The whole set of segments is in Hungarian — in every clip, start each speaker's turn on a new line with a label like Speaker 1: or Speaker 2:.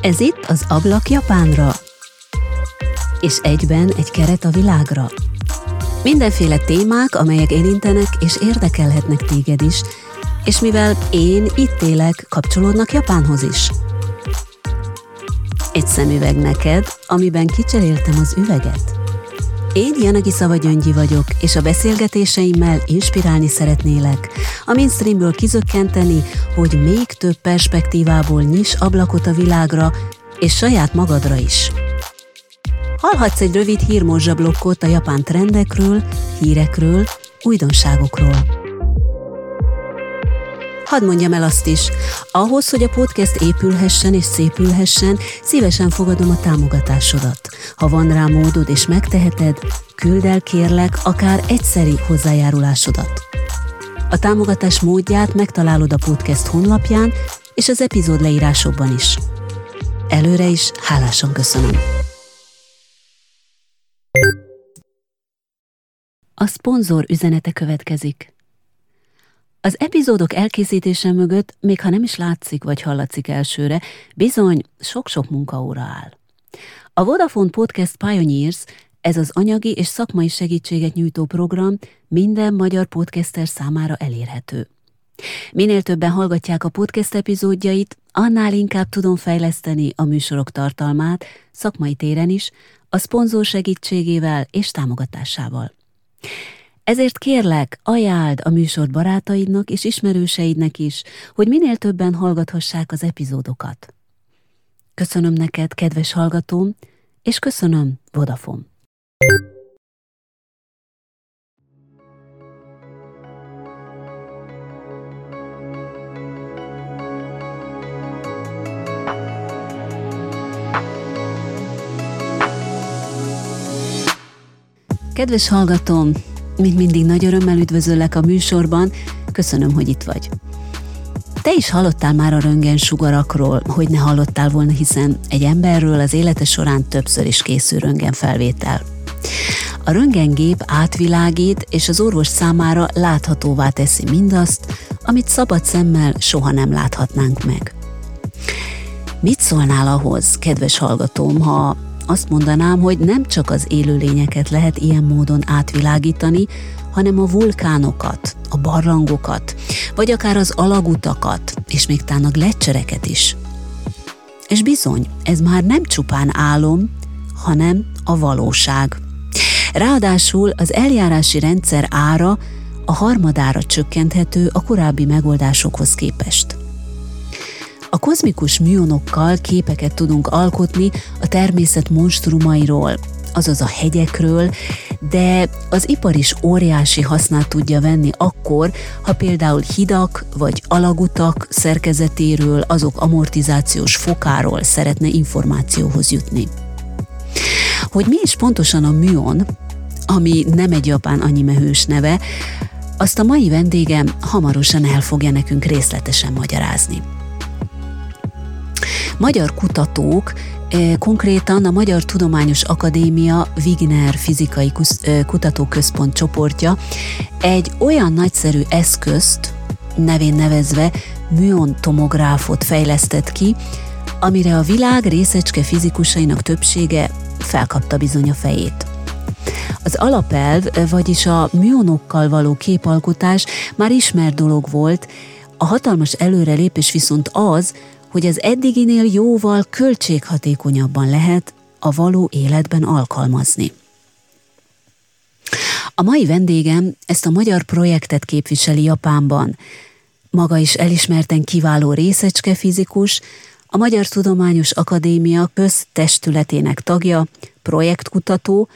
Speaker 1: Ez itt az Ablak Japánra, és egyben egy keret a világra. Mindenféle témák, amelyek érintenek és érdekelhetnek téged is, és mivel én itt élek, kapcsolódnak Japánhoz is. Egy szemüveg neked, amiben kicseréltem az üveget. Én Janagi Szava Gyöngyi vagyok, és a beszélgetéseimmel inspirálni szeretnélek, a mainstreamből kizökkenteni, hogy még több perspektívából nyis ablakot a világra, és saját magadra is. Hallhatsz egy rövid hírmorzsablokkot a japán trendekről, hírekről, újdonságokról. Hadd mondjam el azt is, ahhoz, hogy a podcast épülhessen és szépülhessen, szívesen fogadom a támogatásodat. Ha van rá módod és megteheted, küld el kérlek akár egyszeri hozzájárulásodat. A támogatás módját megtalálod a podcast honlapján és az epizód leírásokban is. Előre is hálásan köszönöm. A szponzor üzenete következik. Az epizódok elkészítése mögött, még ha nem is látszik vagy hallatszik elsőre, bizony sok-sok munkaóra áll. A Vodafone Podcast Pioneers, ez az anyagi és szakmai segítséget nyújtó program minden magyar podcaster számára elérhető. Minél többen hallgatják a podcast epizódjait, annál inkább tudom fejleszteni a műsorok tartalmát, szakmai téren is, a szponzor segítségével és támogatásával. Ezért kérlek, ajánld a műsor barátaidnak és ismerőseidnek is, hogy minél többen hallgathassák az epizódokat. Köszönöm neked, kedves hallgatóm, és köszönöm, Vodafone. Kedves hallgatóm, mint mindig nagy örömmel üdvözöllek a műsorban, köszönöm, hogy itt vagy. Te is hallottál már a röngen sugarakról, hogy ne hallottál volna, hiszen egy emberről az élete során többször is készül röngen felvétel. A röntgengép átvilágít, és az orvos számára láthatóvá teszi mindazt, amit szabad szemmel soha nem láthatnánk meg. Mit szólnál ahhoz, kedves hallgatóm, ha azt mondanám, hogy nem csak az élőlényeket lehet ilyen módon átvilágítani, hanem a vulkánokat, a barlangokat, vagy akár az alagutakat, és még tán a gletszereket is. És bizony, ez már nem csupán álom, hanem a valóság. Ráadásul az eljárási rendszer ára a harmadára csökkenthető a korábbi megoldásokhoz képest. A kozmikus műonokkal képeket tudunk alkotni a természet monstrumairól, azaz a hegyekről, de az ipar is óriási hasznát tudja venni akkor, ha például hidak vagy alagutak szerkezetéről, azok amortizációs fokáról szeretne információhoz jutni. Hogy mi is pontosan a műon, ami nem egy japán animehős neve, azt a mai vendégem hamarosan el fogja nekünk részletesen magyarázni. Magyar kutatók eh, konkrétan a Magyar Tudományos Akadémia Wigner Fizikai eh, Kutatóközpont csoportja egy olyan nagyszerű eszközt, nevén nevezve műon tomográfot fejlesztett ki, amire a világ részecske fizikusainak többsége felkapta bizony a fejét. Az alapelv, vagyis a műonokkal való képalkotás már ismert dolog volt, a hatalmas előrelépés viszont az, hogy az eddiginél jóval költséghatékonyabban lehet a való életben alkalmazni. A mai vendégem ezt a magyar projektet képviseli Japánban. Maga is elismerten kiváló részecske fizikus, a Magyar Tudományos Akadémia köztestületének tagja, projektkutató,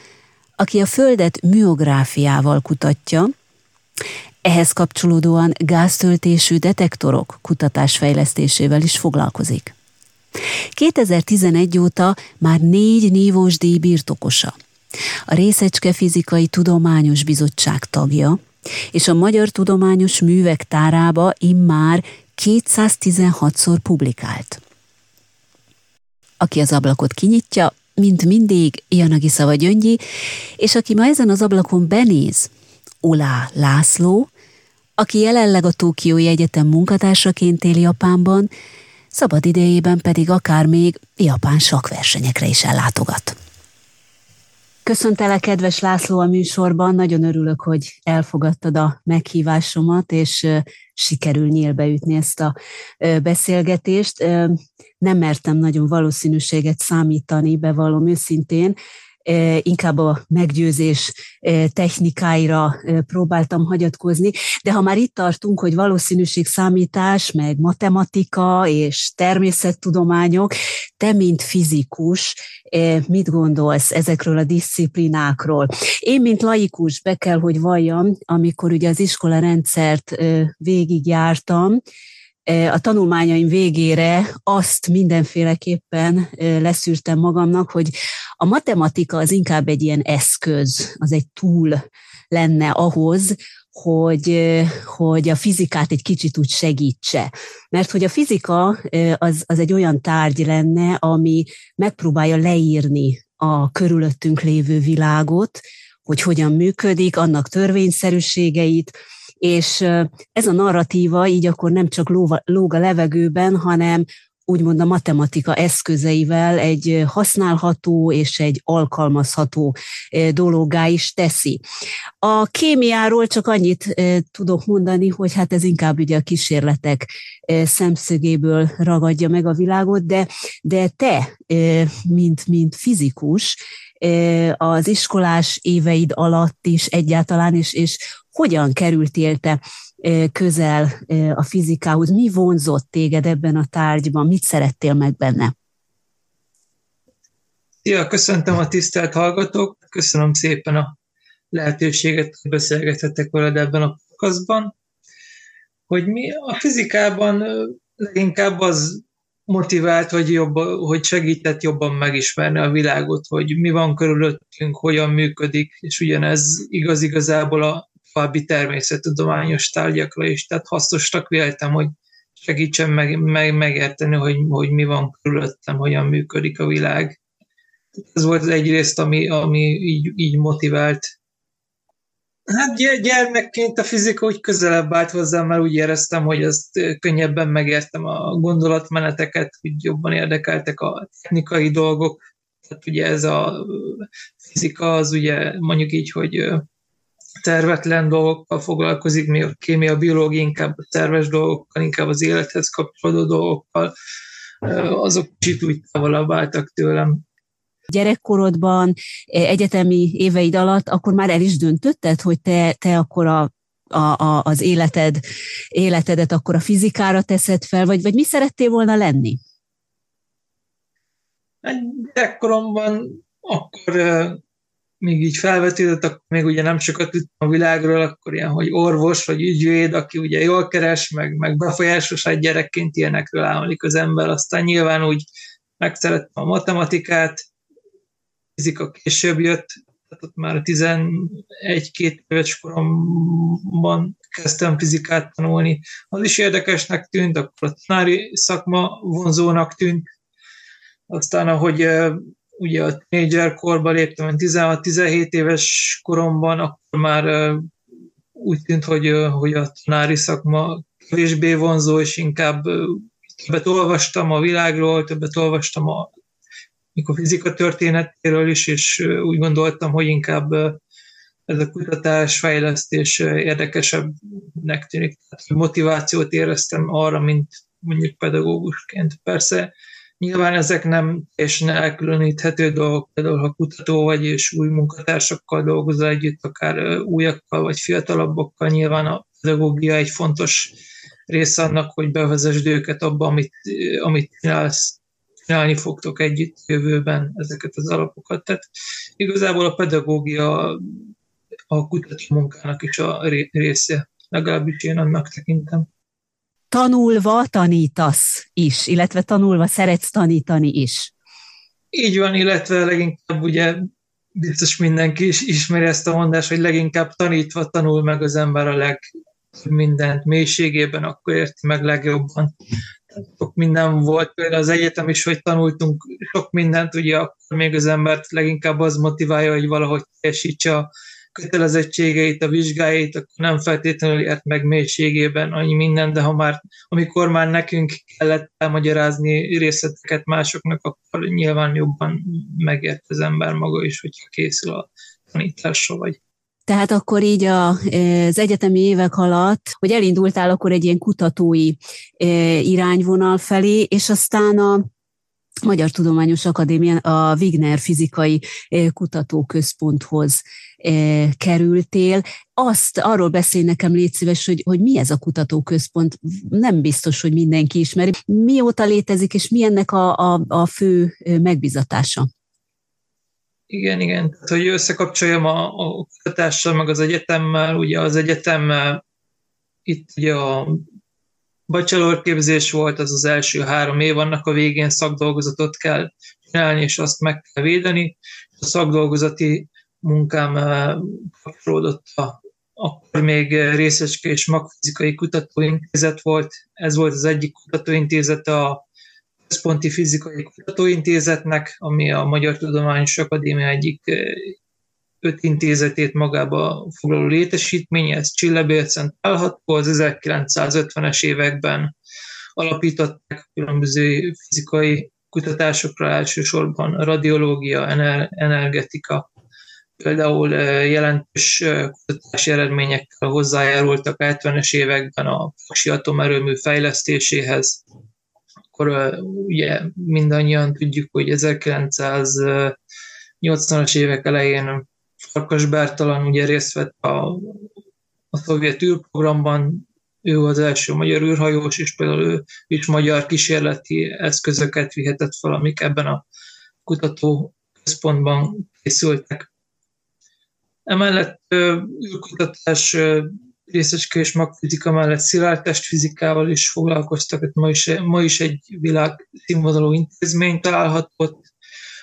Speaker 1: aki a Földet műográfiával kutatja, ehhez kapcsolódóan gáztöltésű detektorok kutatásfejlesztésével is foglalkozik. 2011 óta már négy nívós díj birtokosa. A Részecske Fizikai Tudományos Bizottság tagja, és a Magyar Tudományos Művek tárába immár 216-szor publikált. Aki az ablakot kinyitja, mint mindig, Janagi Szava Gyöngyi, és aki ma ezen az ablakon benéz, Olá László, aki jelenleg a Tókiói Egyetem munkatársaként él Japánban, szabad idejében pedig akár még japán sakversenyekre is ellátogat. Köszöntelek, kedves László a műsorban, nagyon örülök, hogy elfogadtad a meghívásomat, és sikerül nyílbeütni ezt a beszélgetést. Nem mertem nagyon valószínűséget számítani, bevallom őszintén, inkább a meggyőzés technikáira próbáltam hagyatkozni, de ha már itt tartunk, hogy valószínűségszámítás, meg matematika és természettudományok, te, mint fizikus, mit gondolsz ezekről a disziplinákról? Én, mint laikus, be kell, hogy valljam, amikor ugye az iskola rendszert végigjártam, a tanulmányaim végére azt mindenféleképpen leszűrtem magamnak, hogy a matematika az inkább egy ilyen eszköz, az egy túl lenne ahhoz, hogy, hogy a fizikát egy kicsit úgy segítse. Mert hogy a fizika az, az egy olyan tárgy lenne, ami megpróbálja leírni a körülöttünk lévő világot, hogy hogyan működik, annak törvényszerűségeit, és ez a narratíva így akkor nem csak lóg a levegőben, hanem úgymond a matematika eszközeivel egy használható és egy alkalmazható dologgá is teszi. A kémiáról csak annyit tudok mondani, hogy hát ez inkább ugye a kísérletek szemszögéből ragadja meg a világot, de, de te, mint, mint fizikus, az iskolás éveid alatt is egyáltalán, és, és hogyan kerültél te közel a fizikához? Mi vonzott téged ebben a tárgyban? Mit szerettél meg benne?
Speaker 2: Szia, köszöntöm a tisztelt hallgatók, köszönöm szépen a lehetőséget, hogy beszélgethetek veled ebben a podcastban. Hogy mi a fizikában leginkább az motivált, hogy, jobb, hogy segített jobban megismerni a világot, hogy mi van körülöttünk, hogyan működik, és ugyanez igaz igazából a további természettudományos tárgyakra is, tehát hasznosnak véltem, hogy segítsen meg, meg, megérteni, hogy, hogy mi van körülöttem, hogyan működik a világ. Ez volt az egyrészt, ami, ami így, így motivált. Hát gyermekként a fizika úgy közelebb állt hozzám, mert úgy éreztem, hogy azt könnyebben megértem a gondolatmeneteket, hogy jobban érdekeltek a technikai dolgok. Tehát ugye ez a fizika az ugye mondjuk így, hogy tervetlen dolgokkal foglalkozik, mi a kémia, a biológia inkább a terves dolgokkal, inkább az élethez kapcsolódó dolgokkal, azok kicsit úgy távolabb álltak tőlem.
Speaker 1: Gyerekkorodban, egyetemi éveid alatt, akkor már el is döntötted, hogy te, te akkor a a, a, az életed, életedet akkor a fizikára teszed fel, vagy, vagy mi szerettél volna lenni?
Speaker 2: Gyerekkoromban akkor még így felvetődött, akkor még ugye nem sokat tudtam a világról, akkor ilyen, hogy orvos vagy ügyvéd, aki ugye jól keres, meg, meg befolyásos egy gyerekként ilyenekről álmodik az ember, aztán nyilván úgy megszerettem a matematikát, fizika később jött, tehát ott már 11-2 éves koromban kezdtem fizikát tanulni. Az is érdekesnek tűnt, akkor a tanári szakma vonzónak tűnt. Aztán, ahogy ugye a tínédzser korban léptem, 16-17 éves koromban, akkor már úgy tűnt, hogy, hogy a tanári szakma kevésbé vonzó, és inkább többet olvastam a világról, többet olvastam a mikor fizika történetéről is, és úgy gondoltam, hogy inkább ez a kutatás, fejlesztés érdekesebbnek tűnik. Tehát motivációt éreztem arra, mint mondjuk pedagógusként. Persze Nyilván ezek nem teljesen elkülöníthető dolgok, például ha kutató vagy és új munkatársakkal dolgozol együtt, akár újakkal vagy fiatalabbokkal, nyilván a pedagógia egy fontos része annak, hogy bevezesd őket abba, amit, amit csinálsz, csinálni fogtok együtt jövőben ezeket az alapokat. Tehát igazából a pedagógia a kutató munkának is a része, legalábbis én annak tekintem
Speaker 1: tanulva tanítasz is, illetve tanulva szeretsz tanítani is.
Speaker 2: Így van, illetve leginkább ugye biztos mindenki is ismeri ezt a mondást, hogy leginkább tanítva tanul meg az ember a leg mindent mélységében, akkor érti meg legjobban. Sok minden volt, például az egyetem is, hogy tanultunk sok mindent, ugye akkor még az embert leginkább az motiválja, hogy valahogy teljesítse a kötelezettségeit, a vizsgáit, akkor nem feltétlenül ért meg mélységében annyi minden, de ha már, amikor már nekünk kellett elmagyarázni részleteket másoknak, akkor nyilván jobban megért az ember maga is, hogyha készül a tanításra vagy.
Speaker 1: Tehát akkor így a, az egyetemi évek alatt, hogy elindultál akkor egy ilyen kutatói irányvonal felé, és aztán a Magyar Tudományos Akadémia a Wigner Fizikai Kutatóközponthoz kerültél. Azt arról beszélj nekem, légy szíves, hogy, hogy mi ez a kutatóközpont. Nem biztos, hogy mindenki ismeri. Mióta létezik, és mi ennek a, a, a fő megbizatása?
Speaker 2: Igen, igen. Tehát, hogy összekapcsoljam a, a kutatással, meg az egyetemmel, ugye az egyetem itt ugye a bachelor képzés volt, az az első három év, annak a végén szakdolgozatot kell csinálni, és azt meg kell védeni. A szakdolgozati munkám kapcsolódott a akkor még részecske és magfizikai kutatóintézet volt. Ez volt az egyik kutatóintézet a Központi Fizikai Kutatóintézetnek, ami a Magyar Tudományos Akadémia egyik öt intézetét magába foglaló létesítmény, ez Csillebélcen található, az 1950-es években alapították különböző fizikai kutatásokra, elsősorban radiológia, energetika, például jelentős kutatási eredményekkel hozzájárultak 70-es években a Paksi atomerőmű fejlesztéséhez, akkor ugye mindannyian tudjuk, hogy 1980-as évek elején Farkas Bertalan ugye részt vett a, a szovjet űrprogramban, ő az első magyar űrhajós, és például ő is magyar kísérleti eszközöket vihetett fel, amik ebben a kutatóközpontban készültek. Emellett űrkutatás részecske és magfizika mellett szilárd testfizikával is foglalkoztak, ma is, ma is egy világ színvonalú intézmény található.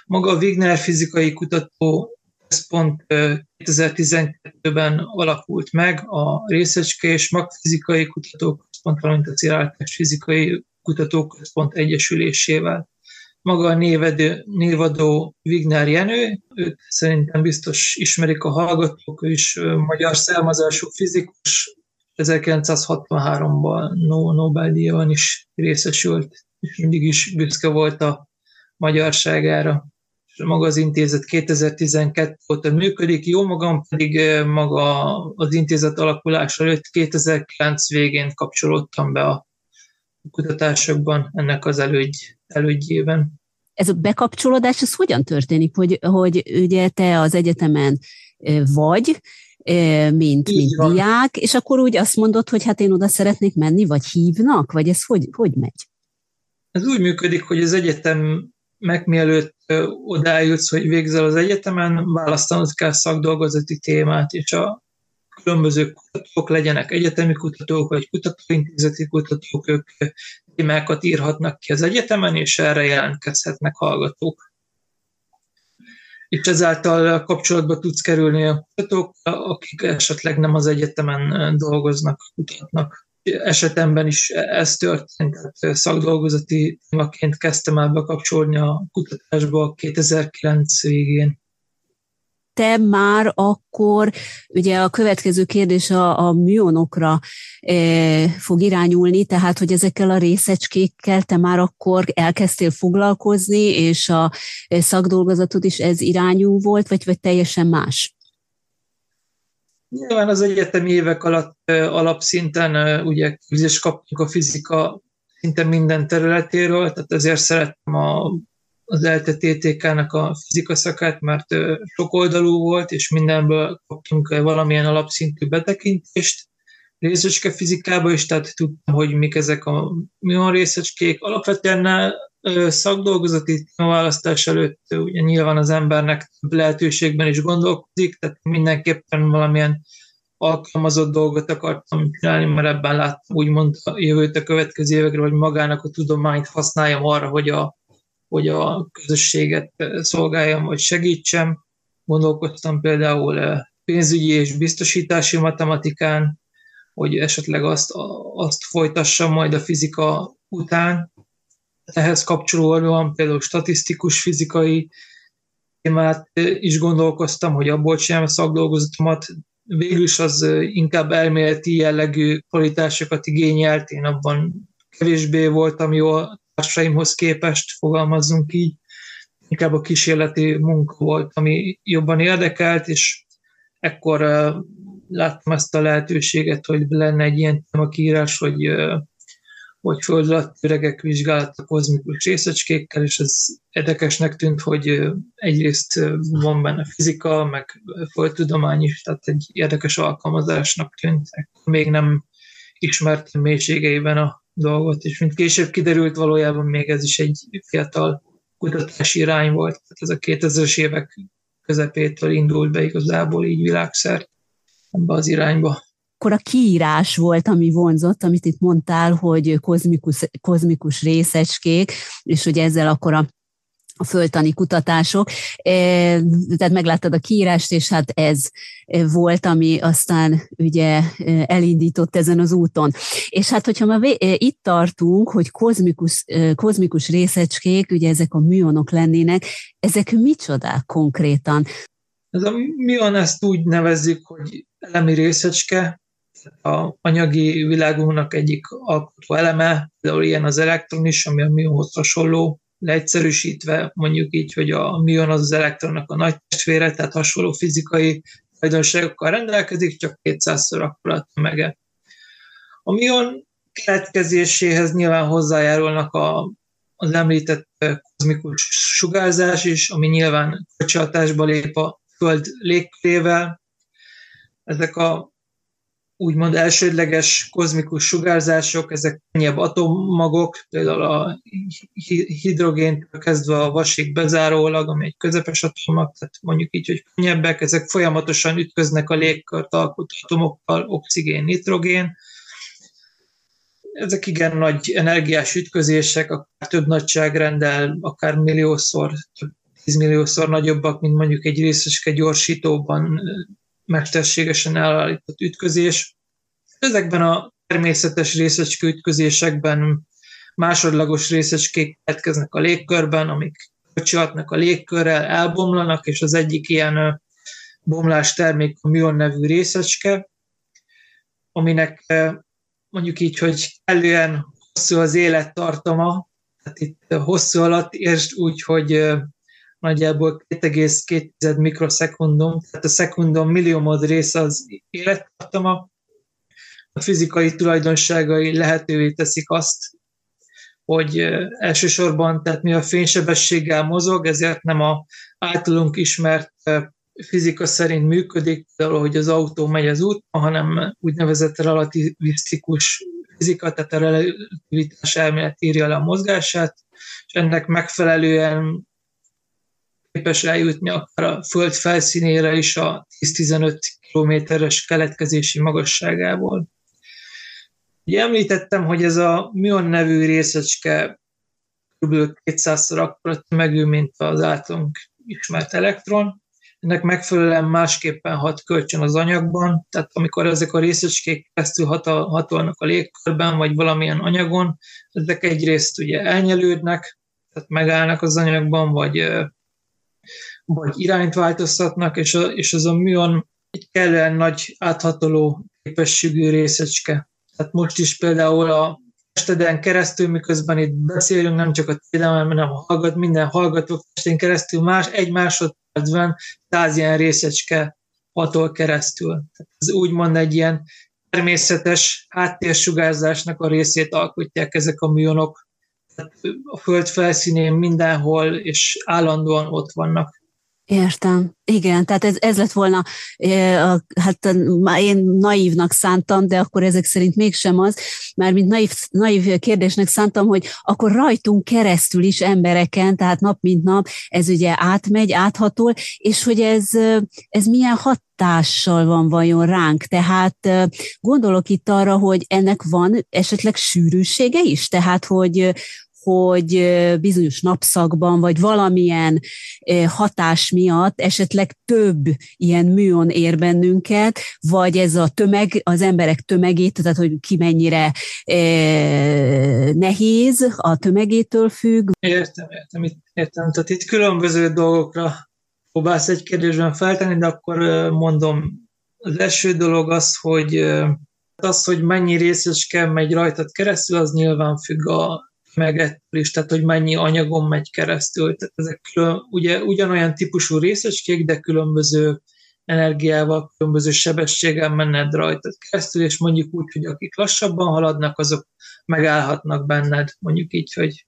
Speaker 2: Maga a Wigner fizikai kutató központ 2012-ben alakult meg a részecske és magfizikai kutatóközpont, valamint a szilárd testfizikai kutatóközpont egyesülésével maga a névedő, névadó Wigner Jenő, őt szerintem biztos ismerik a hallgatók, ő is magyar származású fizikus, 1963-ban Nobel-díjon is részesült, és mindig is büszke volt a magyarságára. És maga az intézet 2012 óta működik, jó magam pedig maga az intézet alakulása előtt 2009 végén kapcsolódtam be a kutatásokban ennek az elődj, elődjében.
Speaker 1: Ez a bekapcsolódás, ez hogyan történik, hogy, hogy ugye te az egyetemen vagy, mint, mint diák, és akkor úgy azt mondod, hogy hát én oda szeretnék menni, vagy hívnak, vagy ez hogy, hogy megy?
Speaker 2: Ez úgy működik, hogy az egyetem meg mielőtt odájutsz, hogy végzel az egyetemen, választanod kell szakdolgozati témát, és a különböző kutatók legyenek egyetemi kutatók, vagy kutatóintézeti kutatók, ők témákat írhatnak ki az egyetemen, és erre jelentkezhetnek hallgatók. És ezáltal kapcsolatba tudsz kerülni a kutatók, akik esetleg nem az egyetemen dolgoznak, kutatnak. Esetemben is ez történt, tehát szakdolgozati témaként kezdtem el bekapcsolni a kutatásba 2009 végén
Speaker 1: te már akkor, ugye a következő kérdés a, a műonokra e, fog irányulni, tehát hogy ezekkel a részecskékkel te már akkor elkezdtél foglalkozni, és a e, szakdolgozatod is ez irányú volt, vagy, vagy teljesen más?
Speaker 2: Nyilván az egyetemi évek alatt e, alapszinten ugye képzést kaptunk a fizika szinte minden területéről, tehát ezért szerettem a az LTTTK-nak a fizika szakát, mert sok oldalú volt, és mindenből kaptunk valamilyen alapszintű betekintést. Részecske fizikába is, tehát tudtam, hogy mik ezek a milyen részecskék. Alapvetően szakdolgozati választás előtt ugye nyilván az embernek lehetőségben is gondolkodik, tehát mindenképpen valamilyen alkalmazott dolgot akartam csinálni, mert ebben láttam úgymond a jövőt a következő évekre, hogy magának a tudományt használjam arra, hogy a hogy a közösséget szolgáljam, vagy segítsem. Gondolkoztam például pénzügyi és biztosítási matematikán, hogy esetleg azt, azt folytassam majd a fizika után. Ehhez kapcsolódóan például statisztikus fizikai témát is gondolkoztam, hogy abból sem szakdolgozatomat, végül is az inkább elméleti jellegű kvalitásokat igényelt, én abban kevésbé voltam jó a társaimhoz képest, fogalmazzunk így. Inkább a kísérleti munka volt, ami jobban érdekelt, és ekkor láttam ezt a lehetőséget, hogy lenne egy ilyen témakírás, hogy hogy föld alatt öregek vizsgálata kozmikus részecskékkel, és ez érdekesnek tűnt, hogy egyrészt van benne fizika, meg földtudomány is, tehát egy érdekes alkalmazásnak tűnt. Még nem ismertem mélységeiben a dolgot, és mint később kiderült, valójában még ez is egy fiatal kutatási irány volt. Tehát ez a 2000-es évek közepétől indult be igazából így világszert ebbe az irányba
Speaker 1: akkor a kiírás volt, ami vonzott, amit itt mondtál, hogy kozmikus, kozmikus részecskék, és hogy ezzel akkor a a földtani kutatások. E, tehát megláttad a kiírást, és hát ez volt, ami aztán ugye elindított ezen az úton. És hát, hogyha már itt tartunk, hogy kozmikus, kozmikus részecskék, ugye ezek a műonok lennének, ezek micsodák konkrétan?
Speaker 2: Ez a műon ezt úgy nevezzük, hogy elemi részecske, a anyagi világunknak egyik alkotó eleme, például ilyen az elektron is, ami a műonhoz hasonló, leegyszerűsítve mondjuk így, hogy a műon az az elektronnak a nagy testvére, tehát hasonló fizikai tulajdonságokkal rendelkezik, csak 200-szor akkora a tömege. A műon keletkezéséhez nyilván hozzájárulnak a, az említett kozmikus sugárzás is, ami nyilván kocsihatásba lép a Föld légkörével. Ezek a úgymond elsődleges kozmikus sugárzások, ezek könnyebb atommagok, például a hidrogén kezdve a vasig bezárólag, ami egy közepes atommag, tehát mondjuk így, hogy könnyebbek, ezek folyamatosan ütköznek a légkört alkotó atomokkal, oxigén, nitrogén. Ezek igen nagy energiás ütközések, akár több nagyságrendel, akár milliószor, több tízmilliószor nagyobbak, mint mondjuk egy részeske gyorsítóban mesterségesen elállított ütközés. Ezekben a természetes részecske ütközésekben másodlagos részecskék keletkeznek a légkörben, amik kocsihatnak a légkörrel, elbomlanak, és az egyik ilyen bomlás termék a műon nevű részecske, aminek mondjuk így, hogy kellően hosszú az élettartama, tehát itt hosszú alatt értsd úgy, hogy nagyjából 2,2 mikroszekundum, tehát a szekundum milliómod része az élettartama. A fizikai tulajdonságai lehetővé teszik azt, hogy elsősorban, tehát mi a fénysebességgel mozog, ezért nem a általunk ismert fizika szerint működik, például, hogy az autó megy az út, hanem úgynevezett relativisztikus fizika, tehát a relativitás elmélet írja le a mozgását, és ennek megfelelően képes eljutni akár a föld felszínére is a 10-15 kilométeres keletkezési magasságából. Ugye említettem, hogy ez a műon nevű részecske kb. 200-szor akkora tömegű, mint az általunk ismert elektron. Ennek megfelelően másképpen hat kölcsön az anyagban, tehát amikor ezek a részecskék keresztül hatolnak a légkörben, vagy valamilyen anyagon, ezek egyrészt ugye elnyelődnek, tehát megállnak az anyagban, vagy vagy irányt változtatnak, és, a, és az a műon egy kellően nagy áthatoló képességű részecske. Tehát most is például a testeden keresztül, miközben itt beszélünk, nem csak a tédelmen, hanem a hallgat, minden hallgató testén keresztül más, egy másodpercben száz ilyen részecske hatol keresztül. Tehát ez úgymond egy ilyen természetes háttérsugárzásnak a részét alkotják ezek a műonok. Tehát a föld felszínén mindenhol és állandóan ott vannak.
Speaker 1: Értem. Igen, tehát ez, ez lett volna, hát én naívnak szántam, de akkor ezek szerint mégsem az, már mint naív, naív kérdésnek szántam, hogy akkor rajtunk keresztül is embereken, tehát nap mint nap ez ugye átmegy, áthatol, és hogy ez, ez milyen hatással van vajon ránk. Tehát gondolok itt arra, hogy ennek van esetleg sűrűsége is, tehát hogy, hogy bizonyos napszakban, vagy valamilyen hatás miatt esetleg több ilyen műon ér bennünket, vagy ez a tömeg, az emberek tömegét, tehát hogy ki mennyire nehéz, a tömegétől függ.
Speaker 2: Értem, értem, értem. Tehát itt különböző dolgokra próbálsz egy kérdésben feltenni, de akkor mondom, az első dolog az, hogy az, hogy mennyi részecske megy rajtad keresztül, az nyilván függ a megettől is, tehát hogy mennyi anyagon megy keresztül. Tehát ezek külön, ugye ugyanolyan típusú részecskék, de különböző energiával, különböző sebességgel menned rajtad keresztül, és mondjuk úgy, hogy akik lassabban haladnak, azok megállhatnak benned, mondjuk így, hogy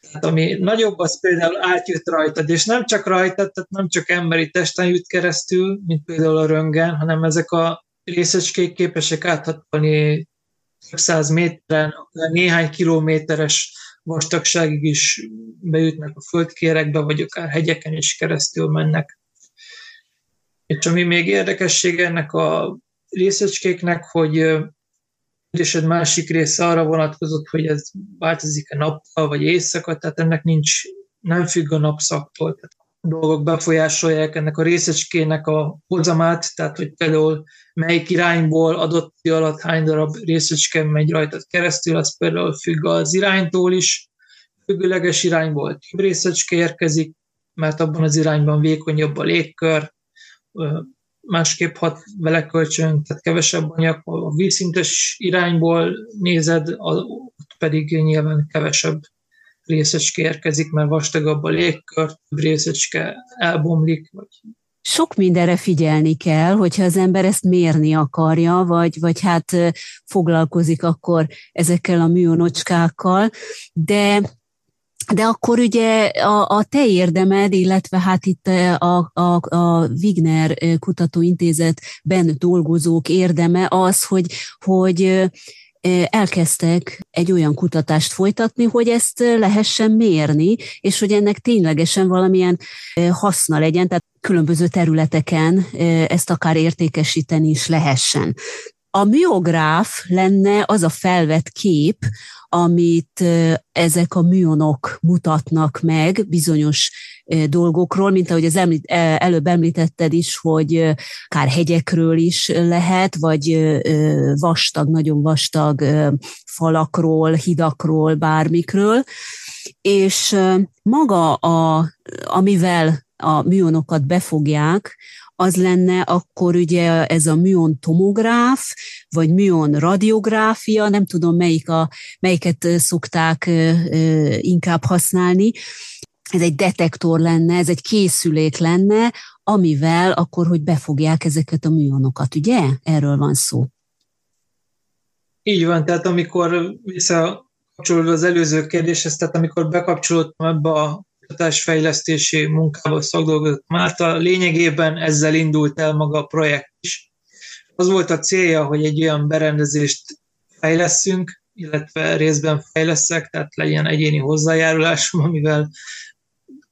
Speaker 2: tehát ami nagyobb, az például átjut rajtad, és nem csak rajtad, tehát nem csak emberi testen jut keresztül, mint például a röngen, hanem ezek a részecskék képesek áthatolni több száz méteren, néhány kilométeres vastagságig is bejutnak a földkérekbe, vagy akár hegyeken is keresztül mennek. És ami még érdekessége ennek a részecskéknek, hogy kérdésed másik része arra vonatkozott, hogy ez változik-e nappal vagy éjszaka, tehát ennek nincs, nem függ a napszaktól. Tehát a dolgok befolyásolják ennek a részecskének a hozamát, tehát hogy például melyik irányból adott idő alatt hány darab részecske megy rajtad keresztül, az például függ az iránytól is, függőleges irányból több részecske érkezik, mert abban az irányban vékonyabb a légkör, másképp hat vele kölcsön, tehát kevesebb anyag, a vízszintes irányból nézed, ott pedig nyilván kevesebb részecske érkezik, mert vastagabb a légkör, több részecske elbomlik, vagy
Speaker 1: sok mindenre figyelni kell, hogyha az ember ezt mérni akarja, vagy, vagy hát foglalkozik akkor ezekkel a műonocskákkal, de de akkor ugye a, a te érdemed, illetve hát itt a, a, a Wigner Kutatóintézetben dolgozók érdeme az, hogy, hogy elkezdtek egy olyan kutatást folytatni, hogy ezt lehessen mérni, és hogy ennek ténylegesen valamilyen haszna legyen, tehát különböző területeken ezt akár értékesíteni is lehessen. A műográf lenne az a felvett kép, amit ezek a műonok mutatnak meg bizonyos dolgokról, mint ahogy az említ, előbb említetted is, hogy akár hegyekről is lehet, vagy vastag, nagyon vastag falakról, hidakról, bármikről, és maga, a, amivel a műonokat befogják, az lenne akkor ugye ez a műon tomográf, vagy műon radiográfia, nem tudom melyik a, melyiket szokták inkább használni. Ez egy detektor lenne, ez egy készülék lenne, amivel akkor, hogy befogják ezeket a műonokat, ugye? Erről van szó.
Speaker 2: Így van, tehát amikor visszakapcsolódva az előző kérdéshez, tehát amikor bekapcsolódtam ebbe a kutatásfejlesztési munkába szakdolgozottam által. Lényegében ezzel indult el maga a projekt is. Az volt a célja, hogy egy olyan berendezést fejleszünk, illetve részben fejleszek, tehát legyen egyéni hozzájárulásom, amivel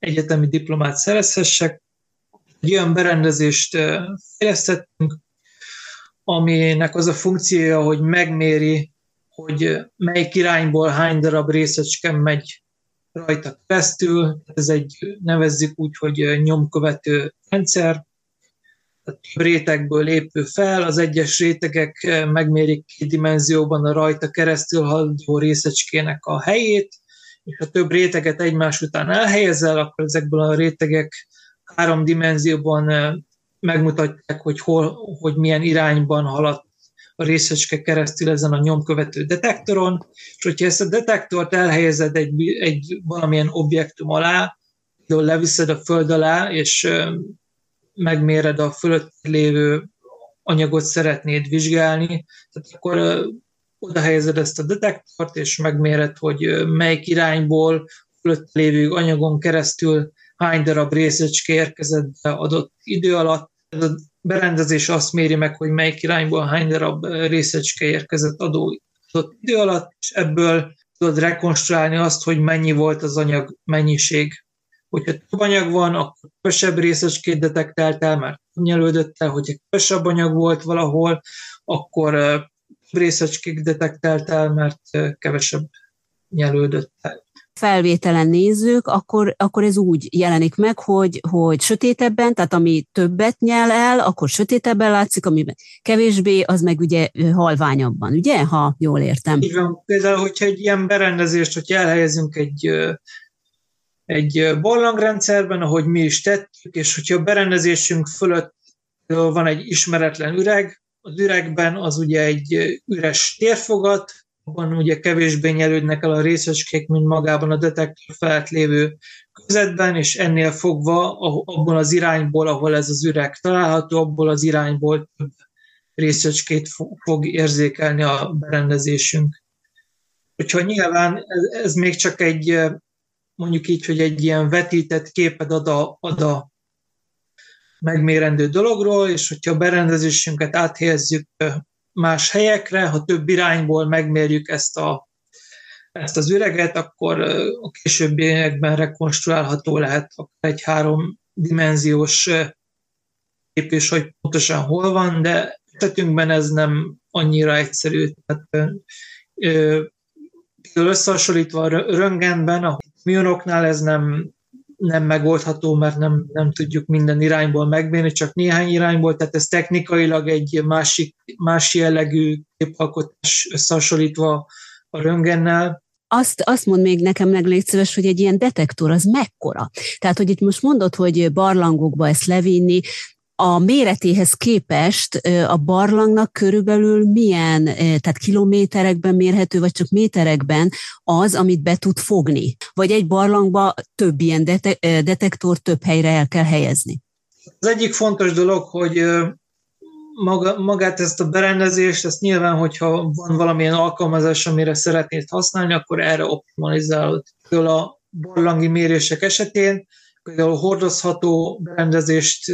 Speaker 2: egyetemi diplomát szerezhessek. Egy olyan berendezést fejlesztettünk, aminek az a funkciója, hogy megméri, hogy melyik irányból hány darab részecske megy rajta keresztül. Ez egy, nevezzük úgy, hogy nyomkövető rendszer, több rétegből épül fel, az egyes rétegek megmérik két dimenzióban a rajta keresztül haladó részecskének a helyét, és ha több réteget egymás után elhelyezel, akkor ezekből a rétegek három dimenzióban megmutatják, hogy, hol, hogy milyen irányban halad a részecske keresztül ezen a nyomkövető detektoron, és hogyha ezt a detektort elhelyezed egy, egy valamilyen objektum alá, például leviszed a föld alá, és megméred a fölött lévő anyagot szeretnéd vizsgálni, tehát akkor oda helyezed ezt a detektort, és megméred, hogy melyik irányból fölött lévő anyagon keresztül hány darab részecske érkezett be adott idő alatt. Ez a berendezés azt méri meg, hogy melyik irányból hány darab részecske érkezett adó idő alatt, és ebből tudod rekonstruálni azt, hogy mennyi volt az anyag mennyiség. Hogyha több anyag van, akkor kevesebb részecskét detektáltál, mert nyelődött el, hogyha kevesebb anyag volt valahol, akkor részecskék detektáltál, mert kevesebb nyelődött el
Speaker 1: felvételen nézzük, akkor, akkor ez úgy jelenik meg, hogy, hogy sötétebben, tehát ami többet nyel el, akkor sötétebben látszik, ami kevésbé, az meg ugye halványabban, ugye, ha jól értem.
Speaker 2: Így van. Például, hogyha egy ilyen berendezést, hogyha elhelyezünk egy, egy barlangrendszerben, ahogy mi is tettük, és hogyha a berendezésünk fölött van egy ismeretlen üreg, az üregben az ugye egy üres térfogat, abban ugye kevésbé nyelődnek el a részecskék, mint magában a detektor felett lévő közetben, és ennél fogva abban az irányból, ahol ez az üreg található, abból az irányból több részecskét fog érzékelni a berendezésünk. Úgyhogy nyilván ez, ez még csak egy, mondjuk így, hogy egy ilyen vetített képet ad a, ad a megmérendő dologról, és hogyha a berendezésünket áthelyezzük más helyekre, ha több irányból megmérjük ezt, a, ezt az üreget, akkor a későbbiekben rekonstruálható lehet egy háromdimenziós kép is, hogy pontosan hol van, de esetünkben ez nem annyira egyszerű. Tehát, összehasonlítva a röngenben, a mionoknál ez nem nem megoldható, mert nem, nem tudjuk minden irányból megmérni, csak néhány irányból, tehát ez technikailag egy másik, más jellegű képalkotás összehasonlítva a röngennel.
Speaker 1: Azt, azt mond még nekem meg légy szíves, hogy egy ilyen detektor az mekkora. Tehát, hogy itt most mondod, hogy barlangokba ezt levinni, a méretéhez képest a barlangnak körülbelül milyen, tehát kilométerekben mérhető, vagy csak méterekben az, amit be tud fogni? Vagy egy barlangba több ilyen dete- detektor több helyre el kell helyezni?
Speaker 2: Az egyik fontos dolog, hogy maga, magát ezt a berendezést, ezt nyilván, hogyha van valamilyen alkalmazás, amire szeretnéd használni, akkor erre optimalizálod. Például a barlangi mérések esetén, például hordozható berendezést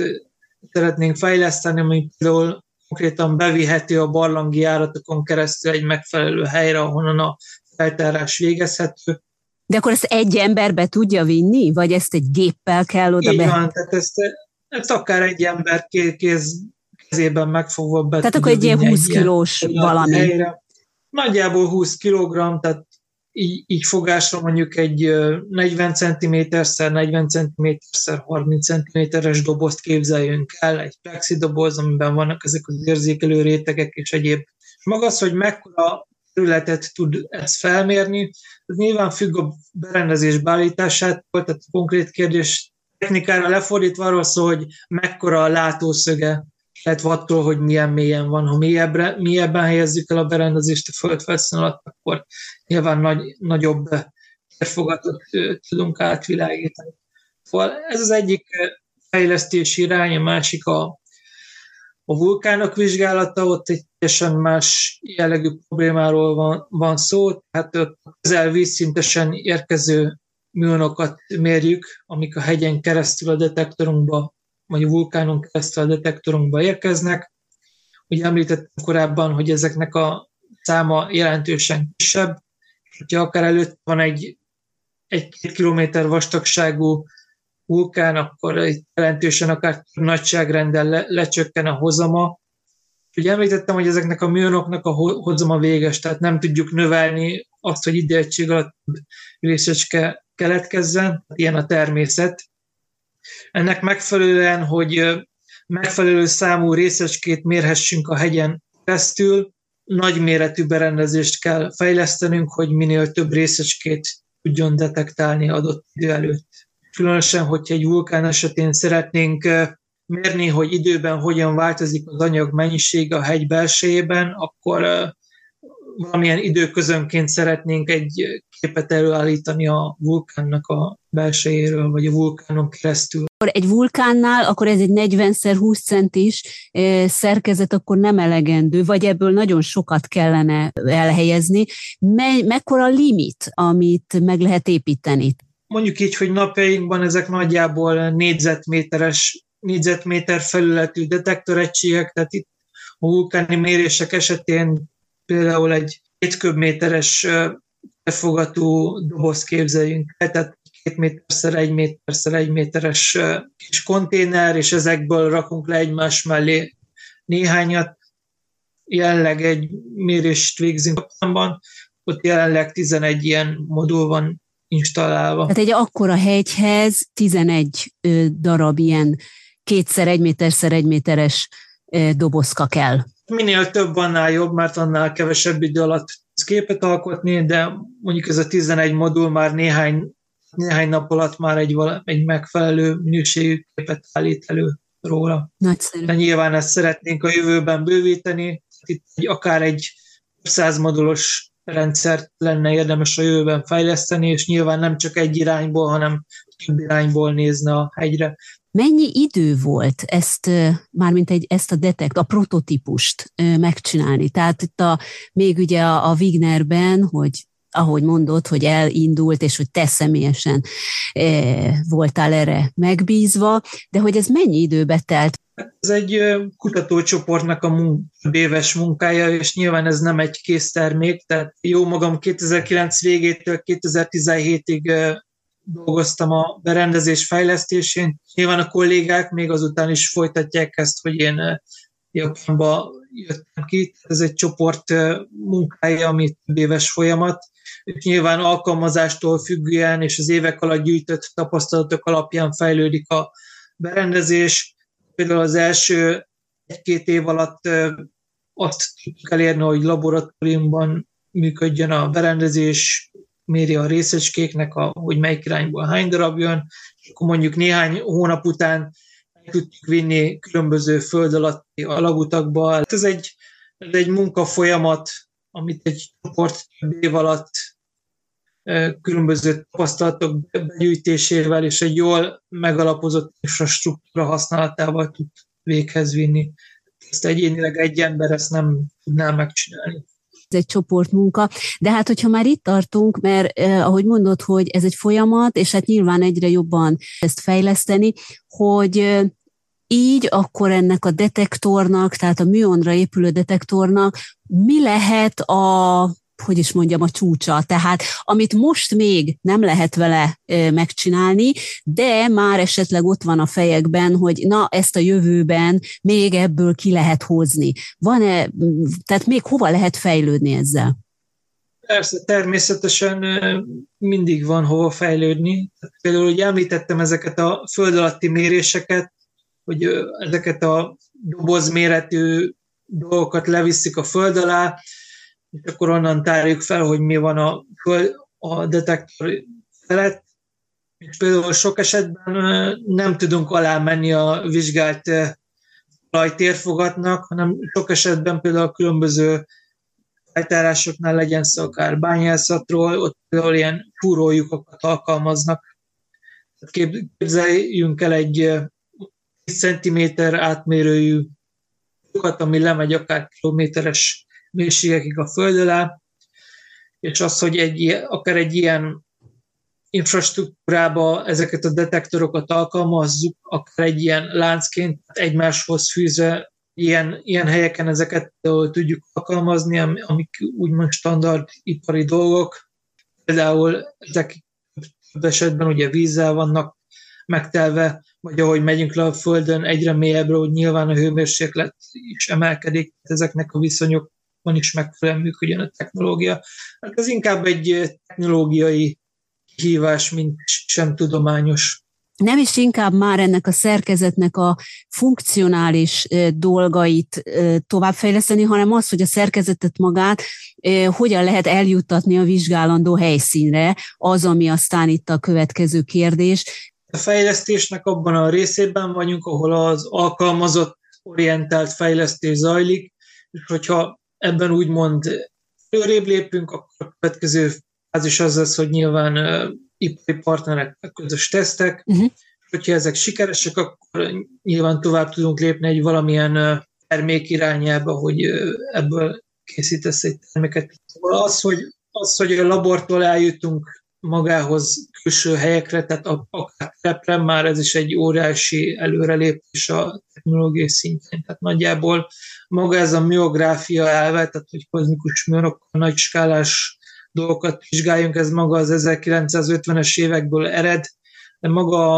Speaker 2: szeretnénk fejleszteni, ami például konkrétan beviheti a barlangi járatokon keresztül egy megfelelő helyre, ahonnan a feltárás végezhető.
Speaker 1: De akkor ezt egy emberbe tudja vinni, vagy ezt egy géppel kell oda
Speaker 2: Így be? van, tehát ezt, ezt akár egy ember kéz, kezében megfogva be
Speaker 1: Tehát akkor egy ilyen 20 kilós valami. Helyre.
Speaker 2: Nagyjából 20 kg, tehát így, így fogásra mondjuk egy 40 cm-szer 40 cm-szer 30 cm-es dobozt képzeljünk el, egy plexi doboz, amiben vannak ezek az érzékelő rétegek és egyéb. Maga az, hogy mekkora területet tud ez felmérni, ez nyilván függ a berendezés beállításától, tehát a konkrét kérdés technikára lefordítva arról szól, hogy mekkora a látószöge illetve attól, hogy milyen mélyen van. Ha mélyebbre, mélyebben helyezzük el a berendezést a földfelszín alatt, akkor nyilván nagy, nagyobb térfogatot tudunk átvilágítani. Szóval ez az egyik fejlesztési irány, a másik a, a vulkánok vizsgálata, ott egy teljesen más jellegű problémáról van, van szó, tehát ott közel vízszintesen érkező műonokat mérjük, amik a hegyen keresztül a detektorunkba a vulkánon keresztül a detektorunkba érkeznek. Ugye említettem korábban, hogy ezeknek a száma jelentősen kisebb, hogyha akár előtt van egy, egy két kilométer vastagságú vulkán, akkor jelentősen akár nagyságrendel le, lecsökken a hozama. Ugye említettem, hogy ezeknek a műonoknak a hozama véges, tehát nem tudjuk növelni azt, hogy idegység alatt részecske keletkezzen, ilyen a természet. Ennek megfelelően, hogy megfelelő számú részecskét mérhessünk a hegyen keresztül, nagyméretű berendezést kell fejlesztenünk, hogy minél több részecskét tudjon detektálni adott idő előtt. Különösen, hogyha egy vulkán esetén szeretnénk mérni, hogy időben hogyan változik az anyag mennyisége a hegy belsejében, akkor valamilyen időközönként szeretnénk egy képet előállítani a vulkánnak a belsejéről, vagy a vulkánon keresztül.
Speaker 1: Egy vulkánnál, akkor ez egy 40x20 centis szerkezet, akkor nem elegendő, vagy ebből nagyon sokat kellene elhelyezni. Me- mekkora a limit, amit meg lehet építeni?
Speaker 2: Mondjuk így, hogy napjainkban ezek nagyjából négyzetméteres, négyzetméter felületű detektoregységek, tehát itt a vulkáni mérések esetén például egy két köbméteres befogató doboz képzeljünk el, tehát két méterszer egy méterszer egy méteres kis konténer, és ezekből rakunk le egymás mellé néhányat. Jelenleg egy mérést végzünk a ott jelenleg 11 ilyen modul van installálva.
Speaker 1: Tehát egy akkora hegyhez 11 darab ilyen kétszer egy méterszer egy méteres dobozka kell
Speaker 2: minél több, annál jobb, mert annál kevesebb idő alatt képet alkotni, de mondjuk ez a 11 modul már néhány néhány nap alatt már egy, egy megfelelő minőségű képet állít elő róla.
Speaker 1: Nagyszerű.
Speaker 2: De nyilván ezt szeretnénk a jövőben bővíteni, itt egy, akár egy százmodulos rendszert lenne érdemes a jövőben fejleszteni, és nyilván nem csak egy irányból, hanem több irányból nézne a hegyre.
Speaker 1: Mennyi idő volt ezt, mármint egy, ezt a detekt, a prototípust megcsinálni? Tehát itt a, még ugye a, a Wignerben, hogy ahogy mondod, hogy elindult, és hogy te személyesen e, voltál erre megbízva, de hogy ez mennyi időbe telt?
Speaker 2: Ez egy kutatócsoportnak a munk, éves munkája, és nyilván ez nem egy kész termék, tehát jó magam 2009 végétől 2017-ig dolgoztam a berendezés fejlesztésén. Nyilván a kollégák még azután is folytatják ezt, hogy én Japánba jöttem ki. Ez egy csoport munkája, ami több éves folyamat. Nyilván alkalmazástól függően és az évek alatt gyűjtött tapasztalatok alapján fejlődik a berendezés. Például az első egy-két év alatt azt tudjuk elérni, hogy laboratóriumban működjön a berendezés, méri a részecskéknek, a, hogy melyik irányból hány darab jön, és akkor mondjuk néhány hónap után tudjuk vinni különböző föld alatti alagutakba. Ez egy, ez egy munkafolyamat, amit egy csoport év alatt különböző tapasztalatok begyűjtésével és egy jól megalapozott infrastruktúra használatával tud véghez vinni. Ezt egyénileg egy ember ezt nem tudná megcsinálni
Speaker 1: egy csoportmunka. De hát, hogyha már itt tartunk, mert eh, ahogy mondod, hogy ez egy folyamat, és hát nyilván egyre jobban ezt fejleszteni, hogy eh, így akkor ennek a detektornak, tehát a műonra épülő detektornak mi lehet a hogy is mondjam, a csúcsa. Tehát amit most még nem lehet vele megcsinálni, de már esetleg ott van a fejekben, hogy na, ezt a jövőben még ebből ki lehet hozni. Van-e, tehát még hova lehet fejlődni ezzel?
Speaker 2: Persze, természetesen mindig van hova fejlődni. Például, hogy említettem ezeket a föld alatti méréseket, hogy ezeket a dobozméretű dolgokat leviszik a föld alá, és akkor onnan tárjuk fel, hogy mi van a, a detektor felett, és például sok esetben nem tudunk alá menni a vizsgált talajtérfogatnak, hanem sok esetben például a különböző feltárásoknál legyen szó akár bányászatról, ott például ilyen fúrólyukokat alkalmaznak. Képzeljünk el egy 10 cm átmérőjű lyukat, ami lemegy akár kilométeres mélységekig a föld alá, és az, hogy egy, akár egy ilyen infrastruktúrába ezeket a detektorokat alkalmazzuk, akár egy ilyen láncként egymáshoz fűzve, ilyen, ilyen helyeken ezeket tudjuk alkalmazni, amik úgymond standard ipari dolgok. Például ezek több esetben ugye vízzel vannak megtelve, vagy ahogy megyünk le a Földön egyre mélyebbre, hogy nyilván a hőmérséklet is emelkedik, ezeknek a viszonyok van is megfelelően működjön a technológia. Hát ez inkább egy technológiai hívás, mint sem tudományos.
Speaker 1: Nem is inkább már ennek a szerkezetnek a funkcionális dolgait továbbfejleszteni, hanem az, hogy a szerkezetet magát hogyan lehet eljuttatni a vizsgálandó helyszínre, az, ami aztán itt a következő kérdés.
Speaker 2: A fejlesztésnek abban a részében vagyunk, ahol az alkalmazott orientált fejlesztés zajlik, és hogyha ebben úgymond előrébb lépünk, akkor a következő fázis az lesz, hogy nyilván uh, ipari partnerek közös tesztek, uh-huh. hogyha ezek sikeresek, akkor nyilván tovább tudunk lépni egy valamilyen uh, termék irányába, hogy uh, ebből készítesz egy terméket. Az, hogy, az, hogy a labortól eljutunk magához külső helyekre, tehát akár terepre, már ez is egy óriási előrelépés a technológiai szintjén. Tehát nagyjából maga ez a miográfia elve, tehát hogy kozmikus műanokkal nagy skálás dolgokat vizsgáljunk, ez maga az 1950-es évekből ered, de maga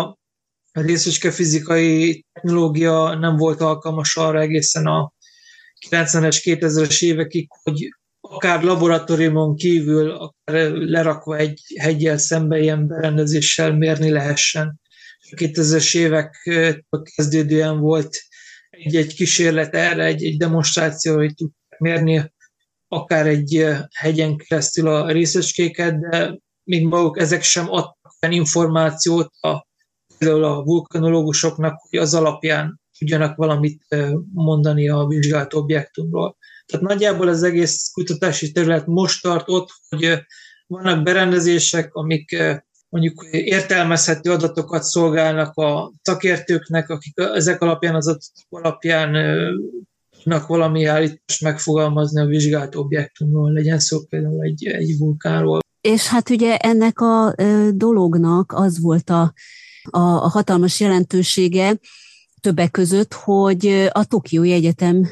Speaker 2: a részecske fizikai technológia nem volt alkalmas arra egészen a 90-es, 2000-es évekig, hogy akár laboratóriumon kívül, akár lerakva egy hegyel szembe ilyen berendezéssel mérni lehessen. A 2000-es évek kezdődően volt egy-egy kísérlet erre, egy-egy demonstráció, hogy tudták mérni akár egy hegyen keresztül a részecskéket, de még maguk ezek sem adtak olyan információt a, például a vulkanológusoknak, hogy az alapján tudjanak valamit mondani a vizsgált objektumról. Tehát nagyjából az egész kutatási terület most tart ott, hogy vannak berendezések, amik mondjuk értelmezhető adatokat szolgálnak a szakértőknek, akik ezek alapján az adatok alapján tudnak valami állítást megfogalmazni a vizsgált objektumról, legyen szó például egy, egy vulkánról.
Speaker 1: És hát ugye ennek a dolognak az volt a, a, a hatalmas jelentősége, többek között, hogy a Tokiói Egyetem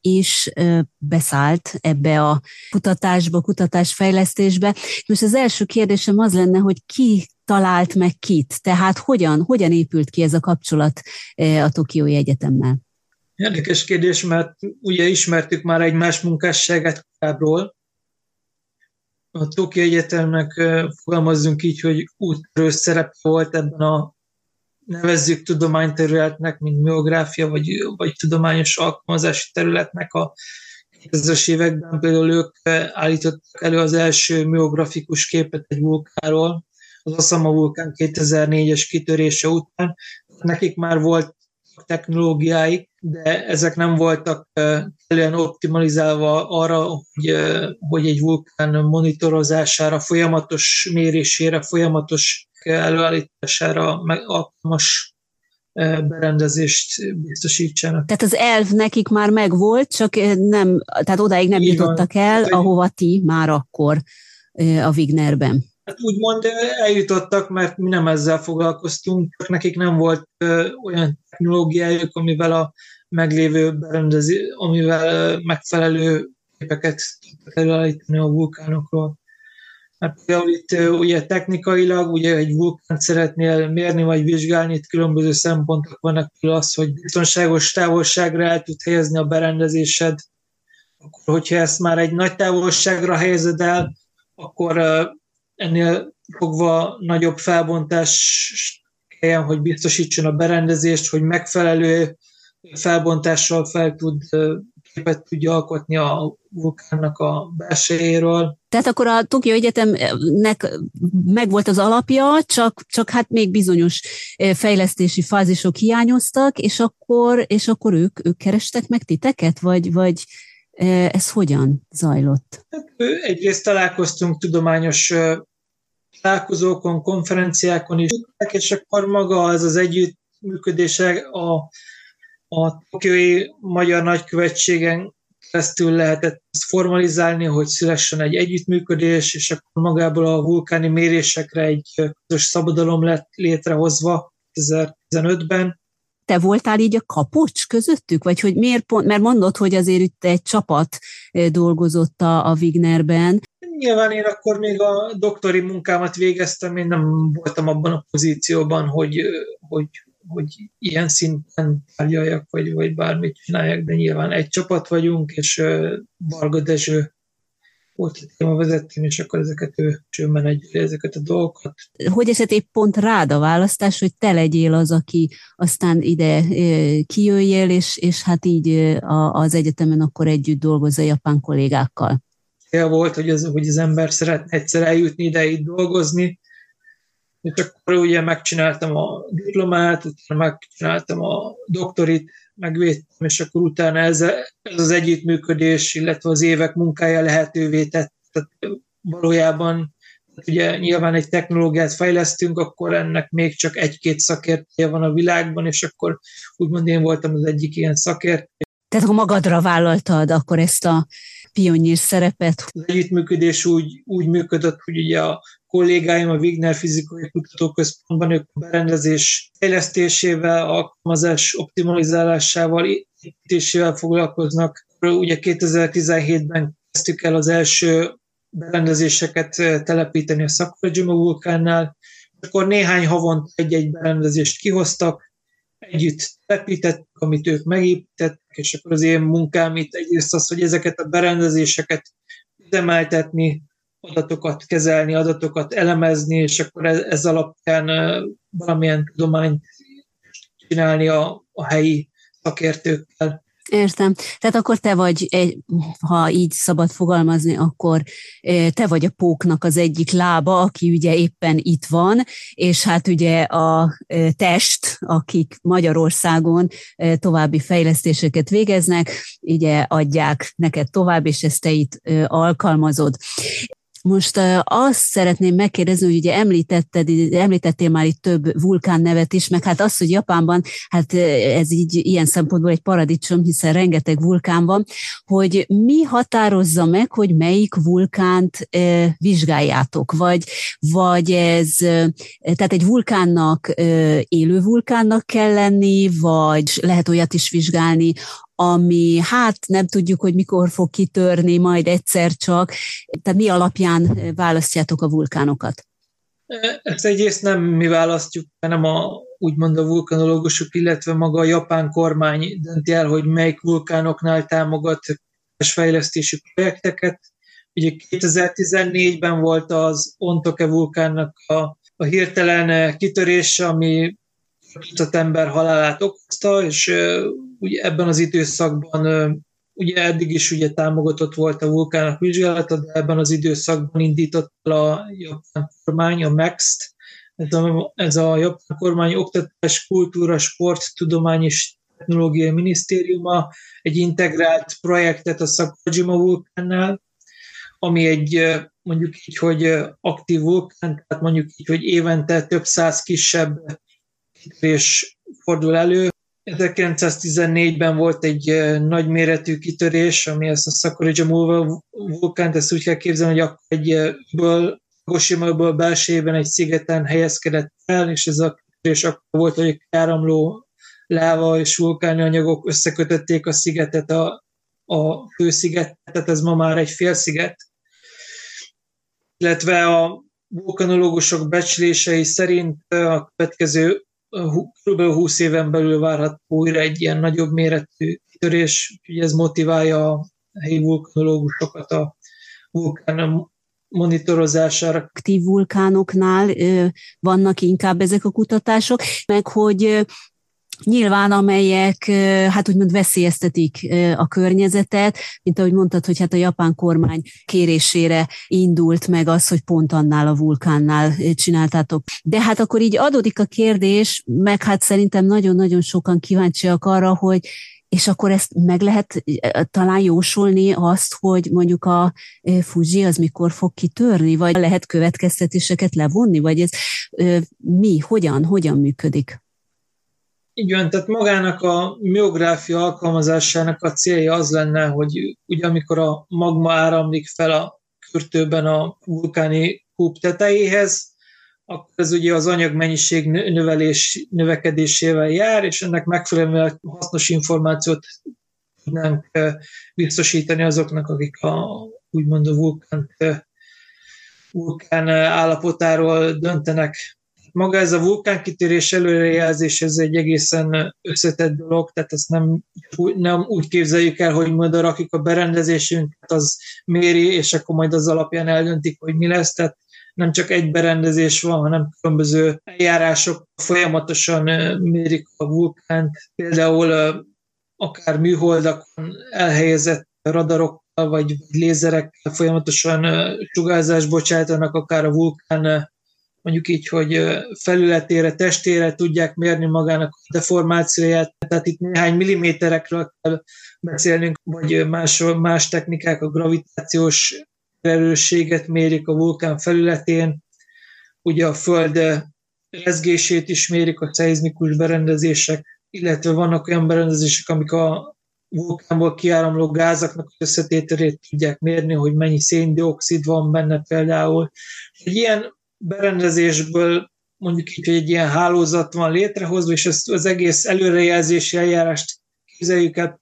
Speaker 1: is beszállt ebbe a kutatásba, kutatásfejlesztésbe. Most az első kérdésem az lenne, hogy ki talált meg kit, tehát hogyan, hogyan épült ki ez a kapcsolat a Tokiói Egyetemmel?
Speaker 2: Érdekes kérdés, mert ugye ismertük már egymás munkásságát korábbról. A Tokió Egyetemnek fogalmazzunk így, hogy úttörő szerepe volt ebben a nevezzük tudományterületnek, mint miográfia, vagy, vagy tudományos alkalmazási területnek a 2000-es években például ők állítottak elő az első miografikus képet egy vulkáról, az Asama vulkán 2004-es kitörése után. Nekik már volt technológiáik, de ezek nem voltak kellően optimalizálva arra, hogy, hogy egy vulkán monitorozására, folyamatos mérésére, folyamatos előállítására alkalmas berendezést biztosítsanak.
Speaker 1: Tehát az elv nekik már megvolt, csak nem, tehát odáig nem Igen, jutottak el, ahova ti már akkor a Wignerben.
Speaker 2: Hát úgymond eljutottak, mert mi nem ezzel foglalkoztunk, csak nekik nem volt olyan technológiájuk, amivel a meglévő berendezés, amivel megfelelő képeket tudtak előállítani a vulkánokról. Mert például itt ugye technikailag ugye egy vulkánt szeretnél mérni vagy vizsgálni, itt különböző szempontok vannak, például az, hogy biztonságos távolságra el tud helyezni a berendezésed, akkor hogyha ezt már egy nagy távolságra helyezed el, akkor ennél fogva nagyobb felbontás kelljen, hogy biztosítson a berendezést, hogy megfelelő felbontással fel tud képet tudja alkotni a vulkánnak a belsejéről.
Speaker 1: Tehát akkor a Tokió Egyetemnek megvolt az alapja, csak, csak hát még bizonyos fejlesztési fázisok hiányoztak, és akkor, és akkor ők, ők kerestek meg titeket, vagy, vagy ez hogyan zajlott?
Speaker 2: Hát, egyrészt találkoztunk tudományos találkozókon, konferenciákon is, és akkor maga az az együttműködése a, a Tokiói Magyar Nagykövetségen keresztül lehetett ezt formalizálni, hogy szülessen egy együttműködés, és akkor magából a vulkáni mérésekre egy közös szabadalom lett létrehozva 2015-ben,
Speaker 1: te voltál így a kapocs közöttük? Vagy hogy miért pont, mert mondod, hogy azért itt egy csapat dolgozott a, a Wignerben.
Speaker 2: Nyilván én akkor még a doktori munkámat végeztem, én nem voltam abban a pozícióban, hogy, hogy, hogy ilyen szinten tárgyaljak, vagy, vagy bármit csináljak, de nyilván egy csapat vagyunk, és Varga Dezső volt a témavezetőm, és akkor ezeket ő, ő menedzseri ezeket a dolgokat.
Speaker 1: Hogy esett épp pont rád a választás, hogy te legyél az, aki aztán ide kijöjjél, és, és hát így az egyetemen akkor együtt dolgozza a japán kollégákkal?
Speaker 2: Cél volt, hogy az, hogy az ember szeretne egyszer eljutni ide itt dolgozni, és akkor ugye megcsináltam a diplomát, utána megcsináltam a doktorit, megvédtem, és akkor utána ez, ez az együttműködés, illetve az évek munkája lehetővé tett. Tehát valójában ugye nyilván egy technológiát fejlesztünk, akkor ennek még csak egy-két szakértője van a világban, és akkor úgymond én voltam az egyik ilyen szakértő.
Speaker 1: Tehát ha magadra vállaltad akkor ezt a pionnyír szerepet?
Speaker 2: Az együttműködés úgy, úgy működött, hogy ugye a kollégáim a Wigner Fizikai Kutatóközpontban ők a berendezés fejlesztésével, alkalmazás optimalizálásával, építésével foglalkoznak. Ugye 2017-ben kezdtük el az első berendezéseket telepíteni a Sakurajima vulkánnál, akkor néhány havonta egy-egy berendezést kihoztak, együtt telepítettük, amit ők megépítettek, és akkor az én munkám itt egyrészt az, hogy ezeket a berendezéseket üzemeltetni, adatokat kezelni, adatokat elemezni, és akkor ez, ez alapján valamilyen tudományt csinálni a, a helyi szakértőkkel.
Speaker 1: Értem. Tehát akkor te vagy, ha így szabad fogalmazni, akkor te vagy a póknak az egyik lába, aki ugye éppen itt van, és hát ugye a test, akik Magyarországon további fejlesztéseket végeznek, ugye adják neked tovább, és ezt te itt alkalmazod. Most azt szeretném megkérdezni, hogy ugye említetted, említettél már itt több vulkán nevet is, meg hát az, hogy Japánban, hát ez így ilyen szempontból egy paradicsom, hiszen rengeteg vulkán van, hogy mi határozza meg, hogy melyik vulkánt vizsgáljátok, vagy, vagy ez, tehát egy vulkánnak élő vulkánnak kell lenni, vagy lehet olyat is vizsgálni, ami hát nem tudjuk, hogy mikor fog kitörni, majd egyszer csak. Tehát mi alapján választjátok a vulkánokat?
Speaker 2: Ezt egyrészt nem mi választjuk, hanem a, úgymond a vulkanológusok, illetve maga a japán kormány dönti el, hogy melyik vulkánoknál támogat fejlesztési projekteket. Ugye 2014-ben volt az Ontoke vulkánnak a, a hirtelen kitörése, ami tucat ember halálát okozta, és ugye ebben az időszakban ugye eddig is ugye támogatott volt a vulkának vizsgálata, de ebben az időszakban indított el a japán kormány, a MEX-t, ez a, ez a japán kormány oktatás, kultúra, sport, tudomány és technológiai minisztériuma egy integrált projektet a Sakurajima vulkánnál, ami egy mondjuk így, hogy aktív vulkán, tehát mondjuk így, hogy évente több száz kisebb kitörés fordul elő. 1914-ben volt egy nagyméretű kitörés, ami ezt a Sakurajima vulkánt, ezt úgy kell képzelni, hogy akkor egy ből, Goshima-ból belsejében egy szigeten helyezkedett el, és ez a kitörés akkor volt, hogy áramló láva és vulkáni anyagok összekötötték a szigetet a, a fősziget, tehát ez ma már egy félsziget. Illetve a vulkanológusok becslései szerint a következő kb. 20 éven belül várhat újra egy ilyen nagyobb méretű törés, úgyhogy ez motiválja a helyi vulkanológusokat a vulkán monitorozására.
Speaker 1: Aktív vulkánoknál vannak inkább ezek a kutatások, meg hogy nyilván amelyek hát úgymond veszélyeztetik a környezetet, mint ahogy mondtad, hogy hát a japán kormány kérésére indult meg az, hogy pont annál a vulkánnál csináltátok. De hát akkor így adódik a kérdés, meg hát szerintem nagyon-nagyon sokan kíváncsiak arra, hogy és akkor ezt meg lehet talán jósolni azt, hogy mondjuk a Fuji az mikor fog kitörni, vagy lehet következtetéseket levonni, vagy ez mi, hogyan, hogyan működik?
Speaker 2: Így van, tehát magának a miográfia alkalmazásának a célja az lenne, hogy ugye amikor a magma áramlik fel a kürtőben a vulkáni kúp tetejéhez, akkor ez ugye az anyagmennyiség növelés, növekedésével jár, és ennek megfelelően hasznos információt tudnánk biztosítani azoknak, akik a úgymond a vulkán, vulkán állapotáról döntenek maga ez a vulkánkitérés előrejelzés, ez egy egészen összetett dolog, tehát ezt nem, nem úgy képzeljük el, hogy majd rakjuk a berendezésünket, az méri, és akkor majd az alapján eldöntik, hogy mi lesz, tehát nem csak egy berendezés van, hanem különböző eljárások folyamatosan mérik a vulkánt, például akár műholdakon elhelyezett radarokkal vagy lézerekkel folyamatosan sugárzást bocsájtanak, akár a vulkán mondjuk így, hogy felületére, testére tudják mérni magának a deformációját, tehát itt néhány milliméterekről kell beszélnünk, vagy más, más technikák, a gravitációs erősséget mérik a vulkán felületén, ugye a föld rezgését is mérik a szeizmikus berendezések, illetve vannak olyan berendezések, amik a vulkánból kiáramló gázaknak összetételét tudják mérni, hogy mennyi széndiokszid van benne például. Egy ilyen berendezésből mondjuk így, hogy egy ilyen hálózat van létrehozva, és ezt az egész előrejelzési eljárást képzeljük el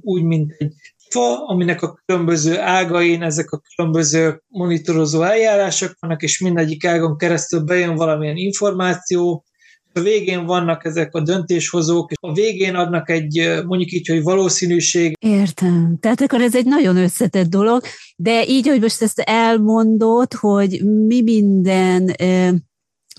Speaker 2: úgy, mint egy fa, aminek a különböző ágain ezek a különböző monitorozó eljárások vannak, és mindegyik ágon keresztül bejön valamilyen információ, a végén vannak ezek a döntéshozók, és a végén adnak egy, mondjuk így, hogy valószínűség.
Speaker 1: Értem. Tehát akkor ez egy nagyon összetett dolog, de így, hogy most ezt elmondod, hogy mi minden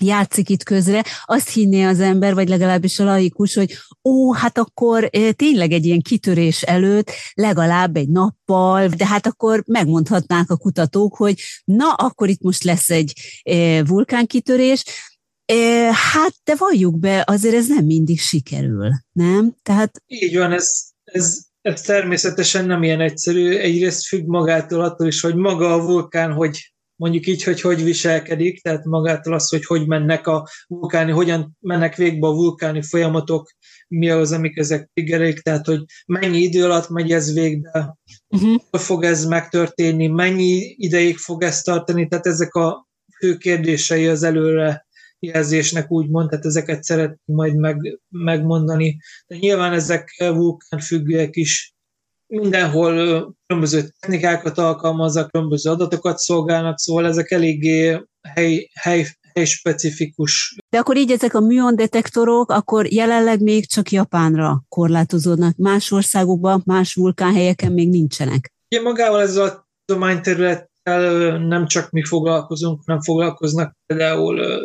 Speaker 1: játszik itt közre, azt hinné az ember, vagy legalábbis a laikus, hogy ó, hát akkor tényleg egy ilyen kitörés előtt legalább egy nappal, de hát akkor megmondhatnák a kutatók, hogy na, akkor itt most lesz egy vulkánkitörés, Hát, de valljuk be, azért ez nem mindig sikerül, nem?
Speaker 2: Tehát... Így van, ez, ez, ez természetesen nem ilyen egyszerű. Egyrészt függ magától attól is, hogy maga a vulkán, hogy mondjuk így, hogy hogy viselkedik, tehát magától az, hogy hogy mennek a vulkáni, hogyan mennek végbe a vulkáni folyamatok, mi az, amik ezek triggerik, tehát hogy mennyi idő alatt megy ez végbe, uh-huh. fog ez megtörténni, mennyi ideig fog ez tartani, tehát ezek a fő kérdései az előre jelzésnek úgymond, tehát ezeket szeretném majd meg, megmondani. De nyilván ezek vulkánfüggőek is mindenhol különböző technikákat alkalmaznak, különböző adatokat szolgálnak, szóval ezek eléggé hely, hely, hely specifikus.
Speaker 1: De akkor így ezek a műon detektorok akkor jelenleg még csak Japánra korlátozódnak. Más országokban, más vulkánhelyeken még nincsenek.
Speaker 2: Ugye magával ez a tudományterülettel nem csak mi foglalkozunk, hanem foglalkoznak például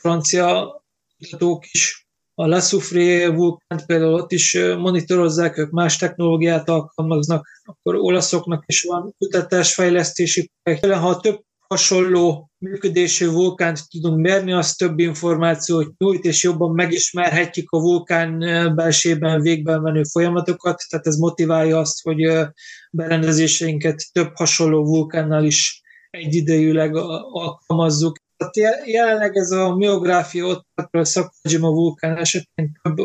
Speaker 2: francia kutatók is, a La Soufrié vulkánt például ott is monitorozzák, ők más technológiát alkalmaznak, akkor olaszoknak is van kutatásfejlesztési projekt. Ha több hasonló működésű vulkánt tudunk mérni, az több információt nyújt, és jobban megismerhetjük a vulkán belsében végben menő folyamatokat, tehát ez motiválja azt, hogy berendezéseinket több hasonló vulkánnal is egyidejűleg alkalmazzuk. Tehát jelenleg ez a miográfia ott a Szakajima vulkán esetén több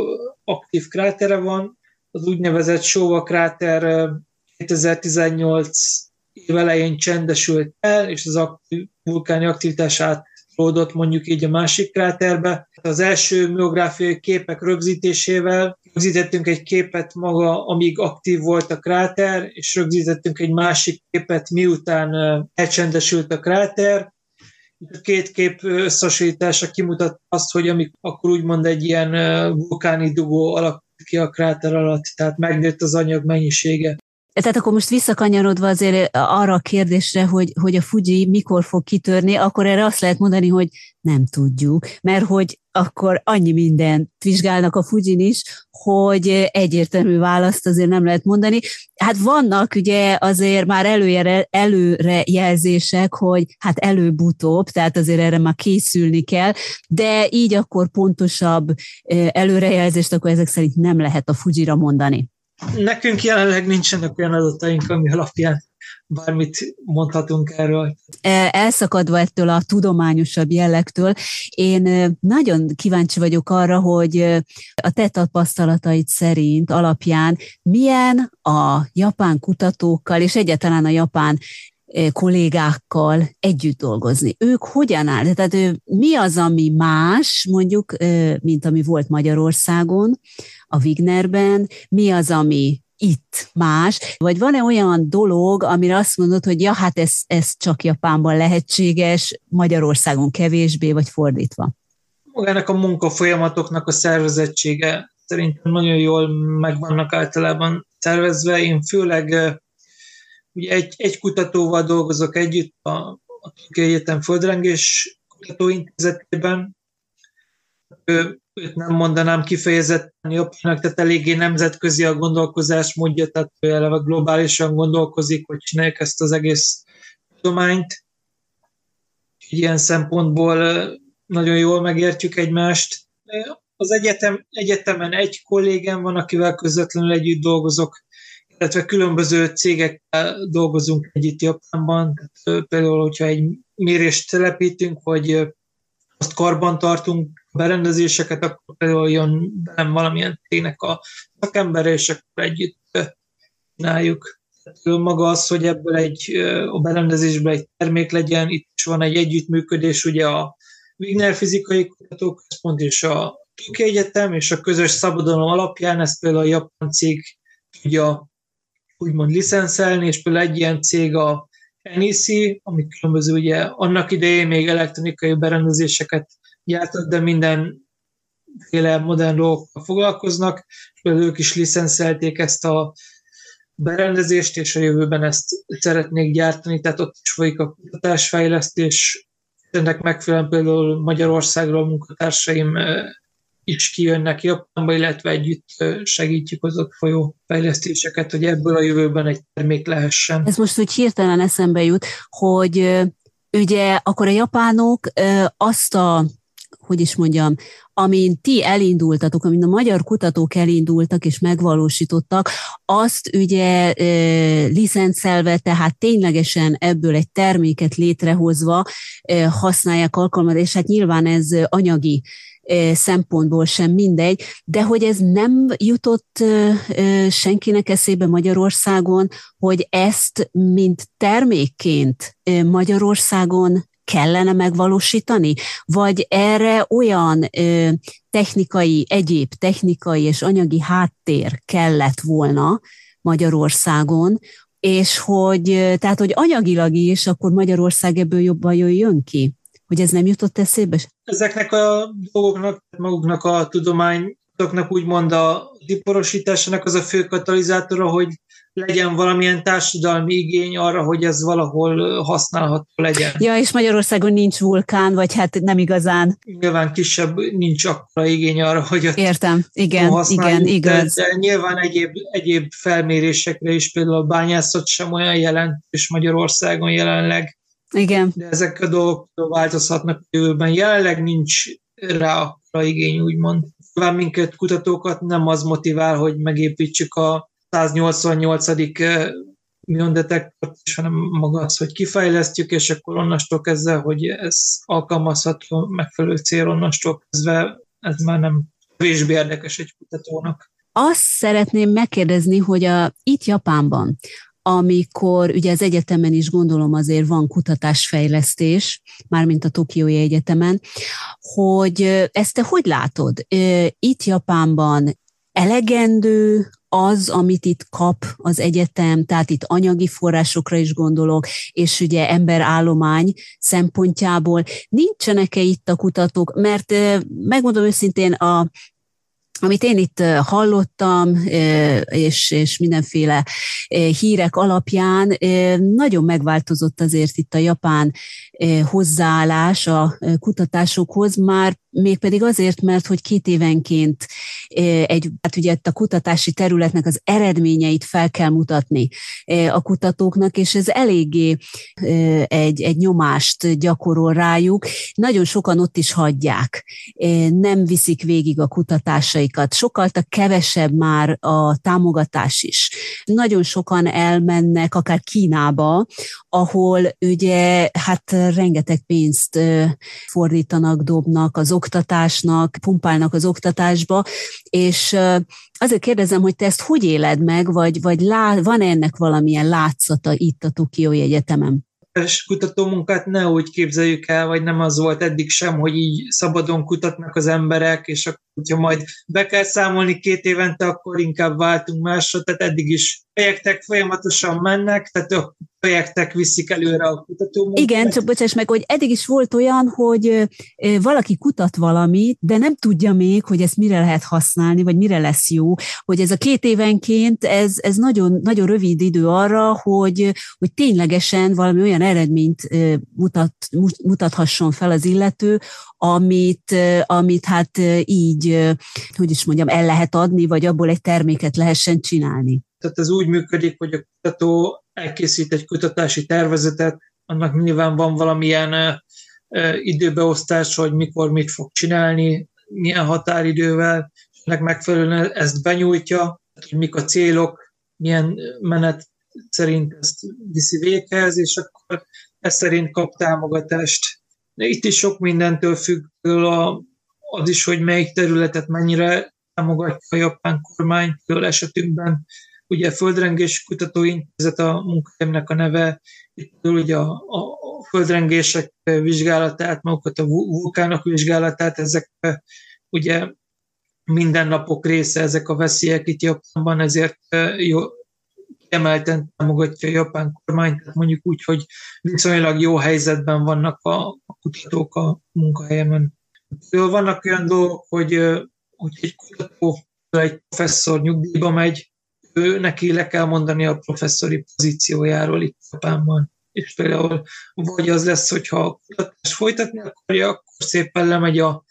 Speaker 2: aktív krátere van. Az úgynevezett Sóva kráter 2018 év elején csendesült el, és az aktív, vulkáni aktivitását ródott mondjuk így a másik kráterbe. Az első miográfiai képek rögzítésével rögzítettünk egy képet maga, amíg aktív volt a kráter, és rögzítettünk egy másik képet, miután elcsendesült a kráter, két kép összehasonlítása kimutat azt, hogy amik akkor úgymond egy ilyen vulkáni dugó alakult ki a kráter alatt, tehát megnőtt az anyag mennyisége.
Speaker 1: Tehát akkor most visszakanyarodva azért arra a kérdésre, hogy, hogy a Fuji mikor fog kitörni, akkor erre azt lehet mondani, hogy nem tudjuk, mert hogy akkor annyi mindent vizsgálnak a Fujin is, hogy egyértelmű választ azért nem lehet mondani. Hát vannak ugye azért már előre, előre jelzések, hogy hát előbb-utóbb, tehát azért erre már készülni kell, de így akkor pontosabb előrejelzést akkor ezek szerint nem lehet a Fujira mondani.
Speaker 2: Nekünk jelenleg nincsenek olyan adataink, ami alapján bármit mondhatunk erről.
Speaker 1: E, elszakadva ettől a tudományosabb jellegtől, én nagyon kíváncsi vagyok arra, hogy a te tapasztalataid szerint alapján milyen a japán kutatókkal és egyáltalán a japán kollégákkal együtt dolgozni. Ők hogyan áll? Tehát mi az, ami más, mondjuk, mint ami volt Magyarországon, a Wignerben, mi az, ami itt más, vagy van-e olyan dolog, amire azt mondod, hogy ja, hát ez, ez csak Japánban lehetséges, Magyarországon kevésbé, vagy fordítva?
Speaker 2: Magának a munkafolyamatoknak a szervezettsége szerintem nagyon jól meg vannak általában szervezve. Én főleg ugye egy, egy kutatóval dolgozok együtt a, a Tokyo Egyetem Földrengés Kutatóintézetében. Ő őt nem mondanám kifejezetten jobbnak, tehát eléggé nemzetközi a gondolkozás módja, tehát ő eleve globálisan gondolkozik, hogy csinálják ezt az egész tudományt. Ilyen szempontból nagyon jól megértjük egymást. Az egyetem, egyetemen egy kollégám van, akivel közvetlenül együtt dolgozok, illetve különböző cégekkel dolgozunk együtt Japánban. Például, hogyha egy mérést telepítünk, vagy azt karban tartunk, berendezéseket, akkor például jön velem valamilyen cégnek a szakember, és akkor együtt csináljuk. Maga az, hogy ebből egy, a berendezésből egy termék legyen, itt is van egy együttműködés, ugye a Wigner Fizikai Kutatóközpont és a Tokyo Egyetem, és a közös szabadalom alapján ezt például a japán cég tudja úgymond licenszelni, és például egy ilyen cég a NEC, ami különböző ugye annak idején még elektronikai berendezéseket gyártott, de mindenféle modern dolgokkal foglalkoznak, és ők is licenszelték ezt a berendezést, és a jövőben ezt szeretnék gyártani, tehát ott is folyik a kutatásfejlesztés, ennek megfelelően például Magyarországról munkatársaim is kijönnek Japánba, illetve együtt segítjük az ott folyó fejlesztéseket, hogy ebből a jövőben egy termék lehessen.
Speaker 1: Ez most úgy hirtelen eszembe jut, hogy ugye akkor a japánok azt a hogy is mondjam, amin ti elindultatok, amin a magyar kutatók elindultak és megvalósítottak, azt ugye e, licenszelve, tehát ténylegesen ebből egy terméket létrehozva e, használják alkalmat, és hát nyilván ez anyagi szempontból sem mindegy, de hogy ez nem jutott senkinek eszébe Magyarországon, hogy ezt mint termékként Magyarországon kellene megvalósítani? Vagy erre olyan technikai, egyéb technikai és anyagi háttér kellett volna Magyarországon, és hogy, tehát, hogy anyagilag is akkor Magyarország ebből jobban jöjjön ki? Hogy ez nem jutott eszébe?
Speaker 2: Ezeknek a dolgoknak, maguknak a tudományoknak úgymond a diporosításának az a fő katalizátora, hogy legyen valamilyen társadalmi igény arra, hogy ez valahol használható legyen.
Speaker 1: Ja, és Magyarországon nincs vulkán, vagy hát nem igazán.
Speaker 2: Nyilván kisebb nincs akkora igény arra, hogy ott
Speaker 1: Értem, igen, igen, igaz.
Speaker 2: De, de nyilván egyéb, egyéb felmérésekre is, például a bányászat sem olyan jelentős Magyarországon jelenleg.
Speaker 1: Igen.
Speaker 2: De ezek a dolgok változhatnak a jövőben. Jelenleg nincs rá akkora igény, úgymond. Nyilván minket kutatókat nem az motivál, hogy megépítsük a 188. miondetektort, hanem maga az, hogy kifejlesztjük, és akkor onnastól kezdve, hogy ez alkalmazható megfelelő cél, onnastól kezdve ez már nem kevésbé érdekes egy kutatónak.
Speaker 1: Azt szeretném megkérdezni, hogy a, itt Japánban, amikor ugye az egyetemen is gondolom azért van kutatásfejlesztés, mármint a Tokiói Egyetemen, hogy ezt te hogy látod? Itt Japánban elegendő az, amit itt kap az egyetem, tehát itt anyagi forrásokra is gondolok, és ugye emberállomány szempontjából nincsenek-e itt a kutatók, mert megmondom őszintén, a, amit én itt hallottam, és, és mindenféle hírek alapján nagyon megváltozott azért itt a japán hozzáállás a kutatásokhoz, már mégpedig azért, mert hogy két évenként egy, hát ugye a kutatási területnek az eredményeit fel kell mutatni a kutatóknak, és ez eléggé egy, egy nyomást gyakorol rájuk. Nagyon sokan ott is hagyják, nem viszik végig a kutatásaikat. Sokkal kevesebb már a támogatás is. Nagyon sokan elmennek akár Kínába, ahol ugye hát rengeteg pénzt fordítanak, dobnak az oktatásnak, pumpálnak az oktatásba, és azért kérdezem, hogy te ezt hogy éled meg, vagy, vagy lá, van -e ennek valamilyen látszata itt a Tokiói Egyetemen?
Speaker 2: kutatómunkát ne úgy képzeljük el, vagy nem az volt eddig sem, hogy így szabadon kutatnak az emberek, és akkor, hogyha majd be kell számolni két évente, akkor inkább váltunk másra, tehát eddig is projektek folyamatosan mennek, tehát a projektek viszik előre a kutatómunkát.
Speaker 1: Igen, csak bocsáss meg, hogy eddig is volt olyan, hogy valaki kutat valamit, de nem tudja még, hogy ezt mire lehet használni, vagy mire lesz jó, hogy ez a két évenként, ez, ez nagyon, nagyon rövid idő arra, hogy, hogy ténylegesen valami olyan eredményt mutat, mutathasson fel az illető, amit, amit hát így, hogy is mondjam, el lehet adni, vagy abból egy terméket lehessen csinálni.
Speaker 2: Tehát ez úgy működik, hogy a kutató elkészít egy kutatási tervezetet, annak nyilván van valamilyen időbeosztás, hogy mikor mit fog csinálni, milyen határidővel, ennek megfelelően ezt benyújtja, hogy mik a célok, milyen menet szerint ezt viszi véghez, és akkor ez szerint kap támogatást. Itt is sok mindentől függ az is, hogy melyik területet mennyire támogatja a japán kormány, például esetünkben ugye Földrengés Kutatóintézet a munkahelyemnek a neve, itt ugye a, a földrengések vizsgálatát, magukat a vulkánok vizsgálatát, ezek ugye mindennapok része ezek a veszélyek itt Japánban, ezért jó, emelten támogatja a japán kormány, tehát mondjuk úgy, hogy viszonylag jó helyzetben vannak a, a kutatók a munkahelyemen. Vannak olyan dolgok, hogy, hogy egy kutató, egy professzor nyugdíjba megy, ő neki le kell mondani a professzori pozíciójáról itt Japánban. és például vagy az lesz, hogyha a kutatás folytatni akarja, akkor szépen lemegy a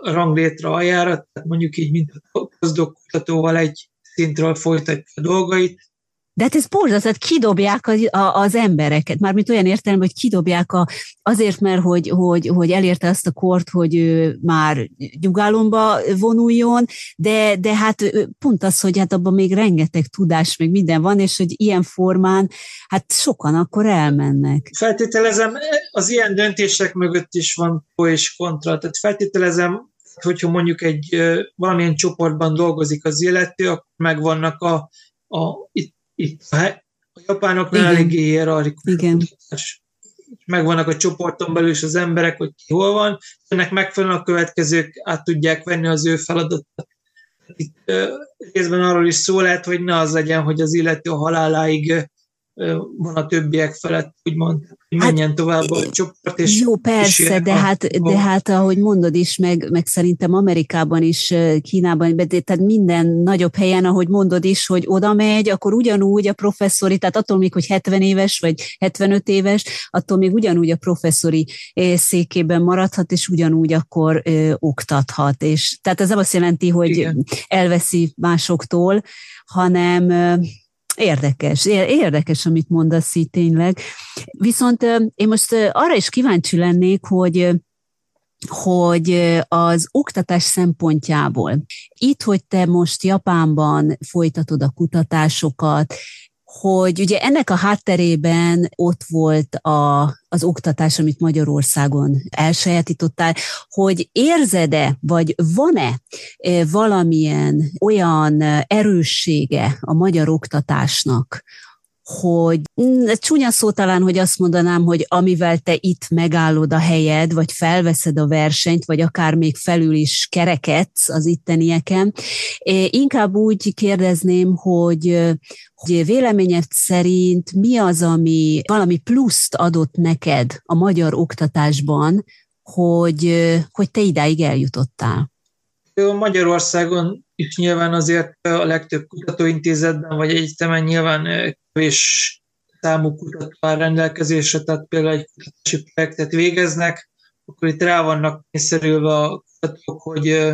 Speaker 2: ranglétre aljára, tehát mondjuk így, mint a pozdok kutatóval egy szintről folytatja a dolgait,
Speaker 1: de hát ez borzasztó, tehát kidobják az, az embereket, mármint olyan értelemben, hogy kidobják a, azért, mert hogy, hogy, hogy elérte azt a kort, hogy ő már nyugalomba vonuljon, de, de hát pont az, hogy hát abban még rengeteg tudás, meg minden van, és hogy ilyen formán, hát sokan akkor elmennek.
Speaker 2: Feltételezem, az ilyen döntések mögött is van pro és kontra, tehát feltételezem, hogyha mondjuk egy valamilyen csoportban dolgozik az illető, akkor megvannak a, a itt itt a japánoknál eléggé hierarchikus.
Speaker 1: Igen.
Speaker 2: Megvannak a csoporton belül is az emberek, hogy ki hol van, ennek megfelelően a következők át tudják venni az ő feladatot. Itt részben arról is szó lehet, hogy ne az legyen, hogy az illető haláláig van a többiek felett, úgymond, menjen hát, tovább a csoport. És
Speaker 1: jó, persze, de hát, de hát ahogy mondod is, meg, meg szerintem Amerikában is, Kínában, de tehát minden nagyobb helyen, ahogy mondod is, hogy oda megy, akkor ugyanúgy a professzori, tehát attól még, hogy 70 éves vagy 75 éves, attól még ugyanúgy a professzori székében maradhat, és ugyanúgy akkor ö, oktathat. És, tehát ez nem azt jelenti, hogy Igen. elveszi másoktól, hanem Érdekes, érdekes, amit mondasz így tényleg. Viszont én most arra is kíváncsi lennék, hogy hogy az oktatás szempontjából, itt, hogy te most Japánban folytatod a kutatásokat, hogy ugye ennek a hátterében ott volt a, az oktatás, amit Magyarországon elsajátítottál, hogy érzed-e, vagy van-e e, valamilyen olyan erőssége a magyar oktatásnak, hogy mm, csúnya szó talán, hogy azt mondanám, hogy amivel te itt megállod a helyed, vagy felveszed a versenyt, vagy akár még felül is kerekedsz az ittenieken. Inkább úgy kérdezném, hogy, hogy véleményed szerint mi az, ami valami pluszt adott neked a magyar oktatásban, hogy, hogy te idáig eljutottál?
Speaker 2: Magyarországon is nyilván azért a legtöbb kutatóintézetben vagy egyetemen nyilván kevés számú kutató áll rendelkezésre, tehát például egy kutatási projektet végeznek, akkor itt rá vannak kényszerülve a kutatók, hogy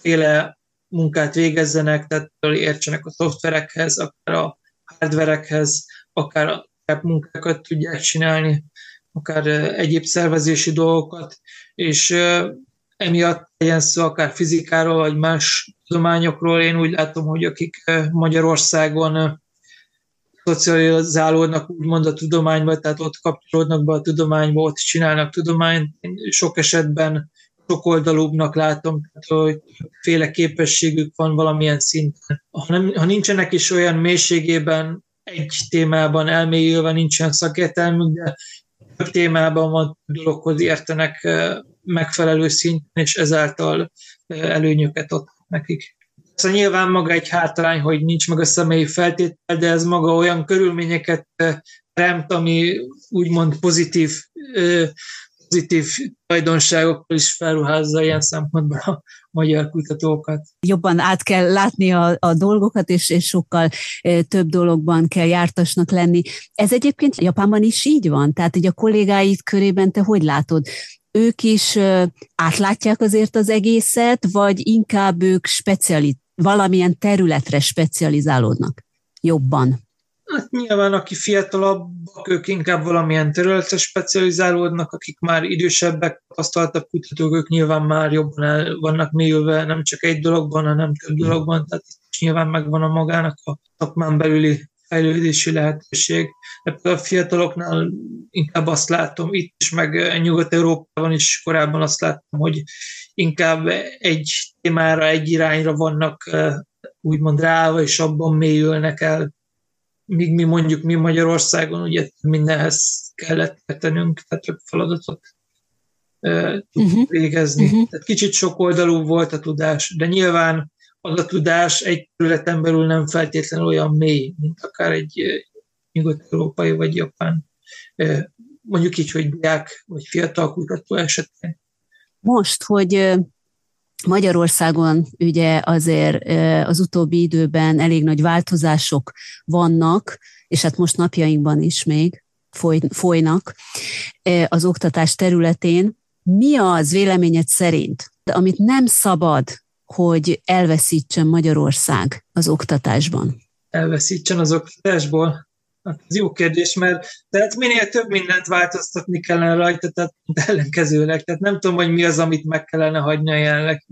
Speaker 2: féle munkát végezzenek, tehát értsenek a szoftverekhez, akár a hardverekhez, akár a munkákat tudják csinálni, akár egyéb szervezési dolgokat, és emiatt legyen szó akár fizikáról, vagy más tudományokról, én úgy látom, hogy akik Magyarországon szocializálódnak úgymond a tudományba, tehát ott kapcsolódnak be a tudományba, ott csinálnak tudományt. Én sok esetben sokoldalúbbnak látom, tehát, hogy féle képességük van valamilyen szinten. Ha, nem, ha nincsenek is olyan mélységében egy témában elmélyülve, nincsen szakértelmük, de több témában van dologhoz értenek megfelelő szinten, és ezáltal előnyöket ad nekik. Szóval nyilván maga egy hátrány, hogy nincs meg a személyi feltétel, de ez maga olyan körülményeket teremt, ami úgymond pozitív, pozitív tulajdonságokkal is felruházza ilyen szempontból a magyar kutatókat.
Speaker 1: Jobban át kell látni a, a dolgokat, és, és sokkal több dologban kell jártasnak lenni. Ez egyébként Japánban is így van? Tehát hogy a kollégáid körében te hogy látod? Ők is átlátják azért az egészet, vagy inkább ők speciali, valamilyen területre specializálódnak jobban?
Speaker 2: Hát nyilván, aki fiatalabbak, ők inkább valamilyen területre specializálódnak, akik már idősebbek, tapasztaltabb kutatók, ők nyilván már jobban el vannak mélyülve, nem csak egy dologban, hanem több dologban, tehát nyilván megvan a magának a szakmán belüli fejlődési lehetőség. A fiataloknál inkább azt látom itt is, meg Nyugat-Európában is korábban azt láttam, hogy inkább egy témára, egy irányra vannak úgymond ráva, és abban mélyülnek el. Míg mi mondjuk mi Magyarországon ugye mindenhez kellett tennünk, tehát több feladatot uh-huh. végezni. Uh-huh. Tehát kicsit sokoldalú volt a tudás, de nyilván az a tudás egy területen belül nem feltétlenül olyan mély, mint akár egy nyugat-európai vagy japán, mondjuk így, hogy diák vagy fiatal kutató esetén.
Speaker 1: Most, hogy Magyarországon ugye azért az utóbbi időben elég nagy változások vannak, és hát most napjainkban is még, folynak az oktatás területén. Mi az véleményed szerint, amit nem szabad, hogy elveszítsen Magyarország az oktatásban?
Speaker 2: Elveszítsen az oktatásból? Hát ez jó kérdés, mert tehát minél több mindent változtatni kellene rajta, tehát ellenkezőleg. Tehát nem tudom, hogy mi az, amit meg kellene hagyni a jelenleg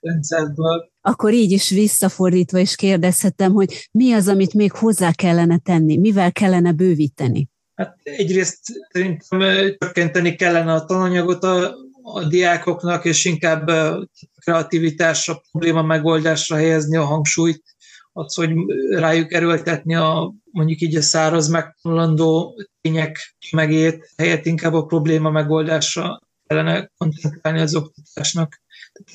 Speaker 2: rendszerből.
Speaker 1: Akkor így is visszafordítva is kérdezhetem, hogy mi az, amit még hozzá kellene tenni, mivel kellene bővíteni?
Speaker 2: Hát egyrészt szerintem csökkenteni kellene a tananyagot a, a diákoknak, és inkább kreativitásra, probléma megoldásra helyezni a hangsúlyt, az, hogy rájuk erőltetni a mondjuk így a száraz megtanulandó tények megét, helyett inkább a probléma megoldásra kellene koncentrálni az oktatásnak.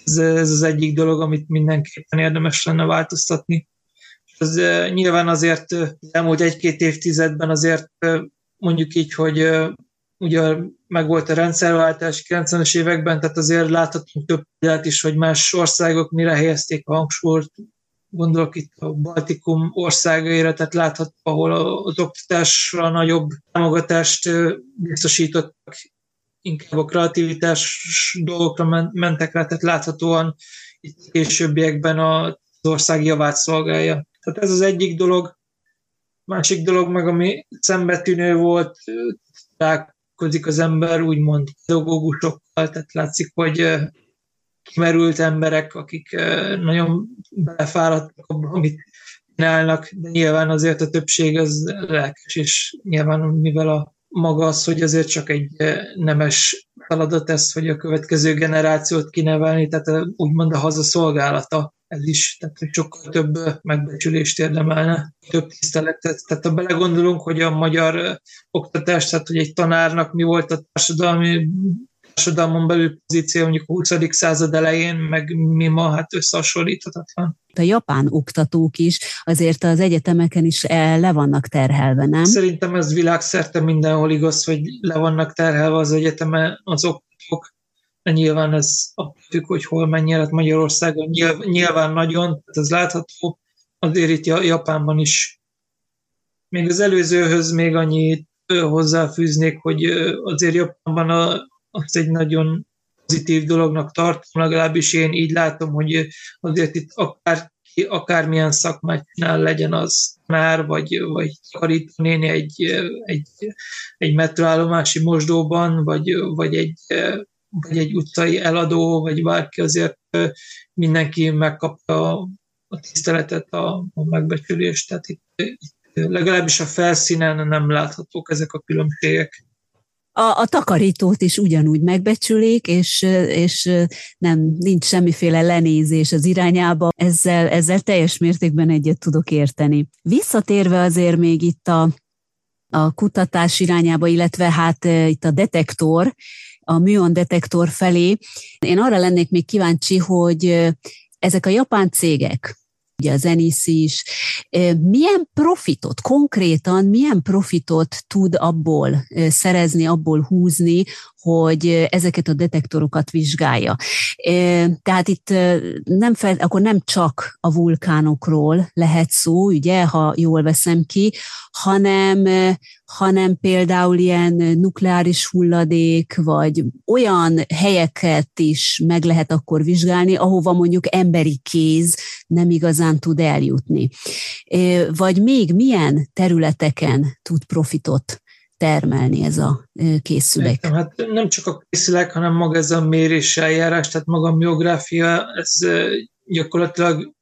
Speaker 2: Ez, ez az egyik dolog, amit mindenképpen érdemes lenne változtatni. Ez nyilván azért elmúlt egy-két évtizedben azért mondjuk így, hogy ugye meg a rendszerváltás 90-es években, tehát azért láthatunk több példát is, hogy más országok mire helyezték a hangsúlyt, gondolok itt a Baltikum országaira, tehát látható, ahol az oktatásra nagyobb támogatást biztosítottak, inkább a kreativitás dolgokra mentek rá, tehát láthatóan itt későbbiekben az ország javát szolgálja. Tehát ez az egyik dolog. Másik dolog meg, ami szembetűnő volt, találkozik az ember úgymond pedagógusokkal, tehát látszik, hogy kimerült emberek, akik nagyon belefáradtak abban, amit csinálnak, de nyilván azért a többség az lelkes, és nyilván mivel a maga az, hogy azért csak egy nemes feladat ez, hogy a következő generációt kinevelni, tehát úgymond a haza szolgálata ez is, tehát sokkal több megbecsülést érdemelne, több tiszteletet. Tehát ha belegondolunk, hogy a magyar oktatás, tehát hogy egy tanárnak mi volt a társadalmi társadalmon belül pozíció mondjuk a 20. század elején, meg mi ma, hát összehasonlíthatatlan.
Speaker 1: A japán oktatók is azért az egyetemeken is le vannak terhelve, nem?
Speaker 2: Szerintem ez világszerte mindenhol igaz, hogy le vannak terhelve az egyeteme az oktatók, nyilván ez függ, hogy hol mennyire, hát Magyarországon nyilván, nagyon, ez látható, azért itt Japánban is. Még az előzőhöz még annyit hozzáfűznék, hogy azért Japánban a azt egy nagyon pozitív dolognak tartom, legalábbis én így látom, hogy azért itt akár akármilyen szakmát csinál, legyen az már, vagy, vagy takarítani egy, egy, egy metroállomási mosdóban, vagy, vagy, egy, vagy egy utcai eladó, vagy bárki azért mindenki megkapta a, tiszteletet, a, a megbecsülést. Tehát itt, itt legalábbis a felszínen nem láthatók ezek a különbségek
Speaker 1: a, a takarítót is ugyanúgy megbecsülik, és, és nem nincs semmiféle lenézés az irányába. Ezzel, ezzel teljes mértékben egyet tudok érteni. Visszatérve azért még itt a, a kutatás irányába, illetve hát itt a detektor, a műon detektor felé, én arra lennék még kíváncsi, hogy ezek a japán cégek, ugye a Zenis is, milyen profitot, konkrétan milyen profitot tud abból szerezni, abból húzni, hogy ezeket a detektorokat vizsgálja. Tehát itt nem fel, akkor nem csak a vulkánokról lehet szó, ugye, ha jól veszem ki, hanem, hanem például ilyen nukleáris hulladék, vagy olyan helyeket is meg lehet akkor vizsgálni, ahova mondjuk emberi kéz nem igazán tud eljutni. Vagy még milyen területeken tud profitot termelni ez a készülék?
Speaker 2: Hát nem csak a készülék, hanem maga ez a mérés eljárás, tehát maga a miográfia, ez gyakorlatilag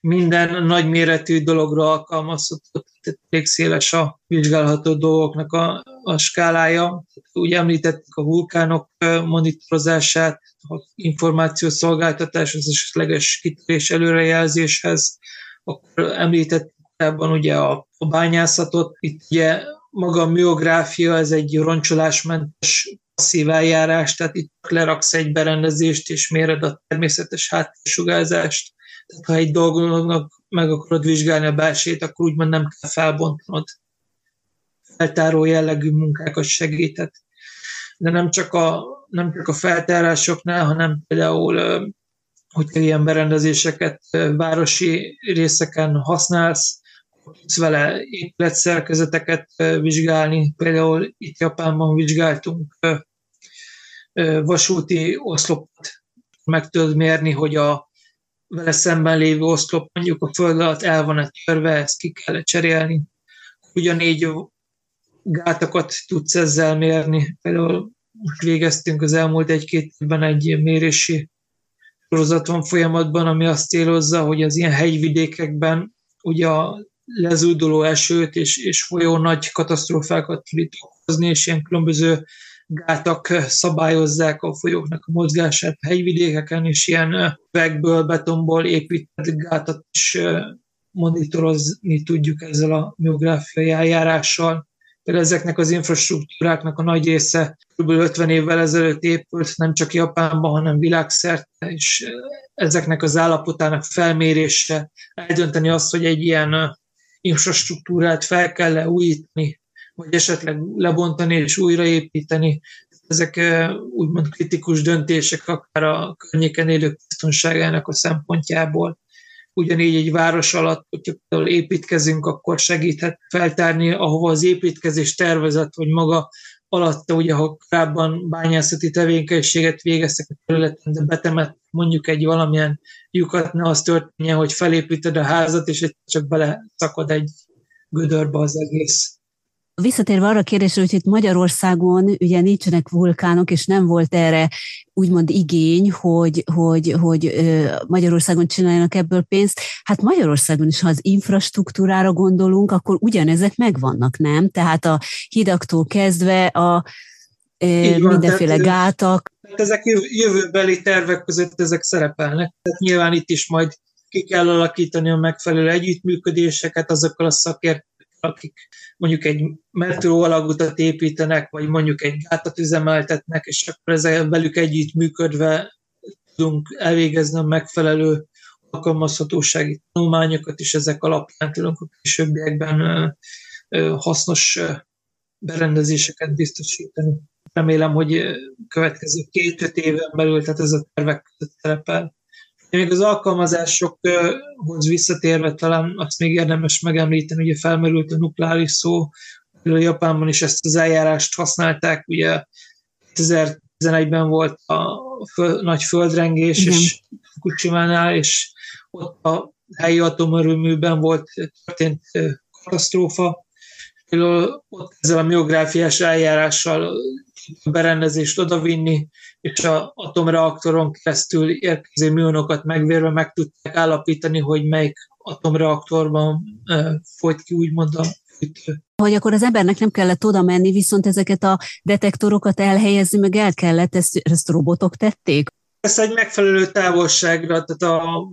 Speaker 2: minden nagyméretű dologra alkalmazható, tehát elég széles a vizsgálható dolgoknak a, a skálája. Úgy említettük a vulkánok monitorozását, a információszolgáltatás, az esetleges kitörés előrejelzéshez, akkor említettük korábban ugye a, bányászatot, itt ugye maga a miográfia, ez egy roncsolásmentes passzív eljárás, tehát itt leraksz egy berendezést és méred a természetes háttérsugárzást. Tehát ha egy dolgnak meg akarod vizsgálni a belsét, akkor úgymond nem kell felbontanod. Feltáró jellegű munkákat segített. De nem csak a, nem csak a feltárásoknál, hanem például, hogyha ilyen berendezéseket városi részeken használsz, tudsz vele épületszerkezeteket vizsgálni. Például itt Japánban vizsgáltunk vasúti oszlopot, meg tudod mérni, hogy a vele szemben lévő oszlop mondjuk a föld alatt el van-e törve, ezt ki kell cserélni. Ugyanígy gátakat tudsz ezzel mérni. Például most végeztünk az elmúlt egy-két évben egy mérési sorozat van folyamatban, ami azt célozza, hogy az ilyen hegyvidékekben ugye a lezúduló esőt és, és folyó nagy katasztrófákat tud okozni, és ilyen különböző gátak szabályozzák a folyóknak a mozgását a hegyvidékeken, és ilyen üvegből, betonból épített gátat is monitorozni tudjuk ezzel a geográfiai eljárással. Például ezeknek az infrastruktúráknak a nagy része kb. 50 évvel ezelőtt épült, nem csak Japánban, hanem világszerte, és ezeknek az állapotának felmérése, eldönteni azt, hogy egy ilyen infrastruktúrát fel kell újítani, vagy esetleg lebontani és újraépíteni. Ezek úgymond kritikus döntések akár a környéken élők biztonságának a szempontjából. Ugyanígy egy város alatt, hogyha például építkezünk, akkor segíthet feltárni, ahova az építkezés tervezett, vagy maga alatta, ugye, ha korábban bányászati tevékenységet végeztek a területen, de betemet mondjuk egy valamilyen lyukat, ne az történjen, hogy felépíted a házat, és csak bele szakad egy gödörbe az egész.
Speaker 1: Visszatérve arra a kérdésre, hogy itt Magyarországon ugye nincsenek vulkánok, és nem volt erre úgymond igény, hogy, hogy, hogy Magyarországon csináljanak ebből pénzt. Hát Magyarországon is, ha az infrastruktúrára gondolunk, akkor ugyanezek megvannak, nem? Tehát a hidaktól kezdve a van, mindenféle gátak.
Speaker 2: Tehát ezek jövőbeli tervek között ezek szerepelnek. Tehát nyilván itt is majd ki kell alakítani a megfelelő együttműködéseket azokkal a szakértőkkel, akik mondjuk egy metró alagutat építenek, vagy mondjuk egy gátat üzemeltetnek, és akkor ezzel velük együtt működve tudunk elvégezni a megfelelő alkalmazhatósági tanulmányokat, és ezek alapján tudunk a későbbiekben hasznos berendezéseket biztosítani. Remélem, hogy következő két-öt éven belül, tehát ez a tervek között szerepel. Még az alkalmazásokhoz visszatérve talán azt még érdemes megemlíteni, ugye felmerült a nukleáris szó, a Japánban is ezt az eljárást használták, ugye 2011-ben volt a föl, nagy földrengés, Igen. és Fukushima-nál, és ott a helyi atomerőműben volt, történt katasztrófa, például ott ezzel a miográfiás eljárással a berendezést odavinni, és a atomreaktoron keresztül érkező műonokat megvérve meg tudták állapítani, hogy melyik atomreaktorban folyt ki úgymond a fűtő.
Speaker 1: Hogy akkor az embernek nem kellett oda menni, viszont ezeket a detektorokat elhelyezni, meg el kellett, ezt, ezt robotok tették?
Speaker 2: Ezt egy megfelelő távolságra, tehát a,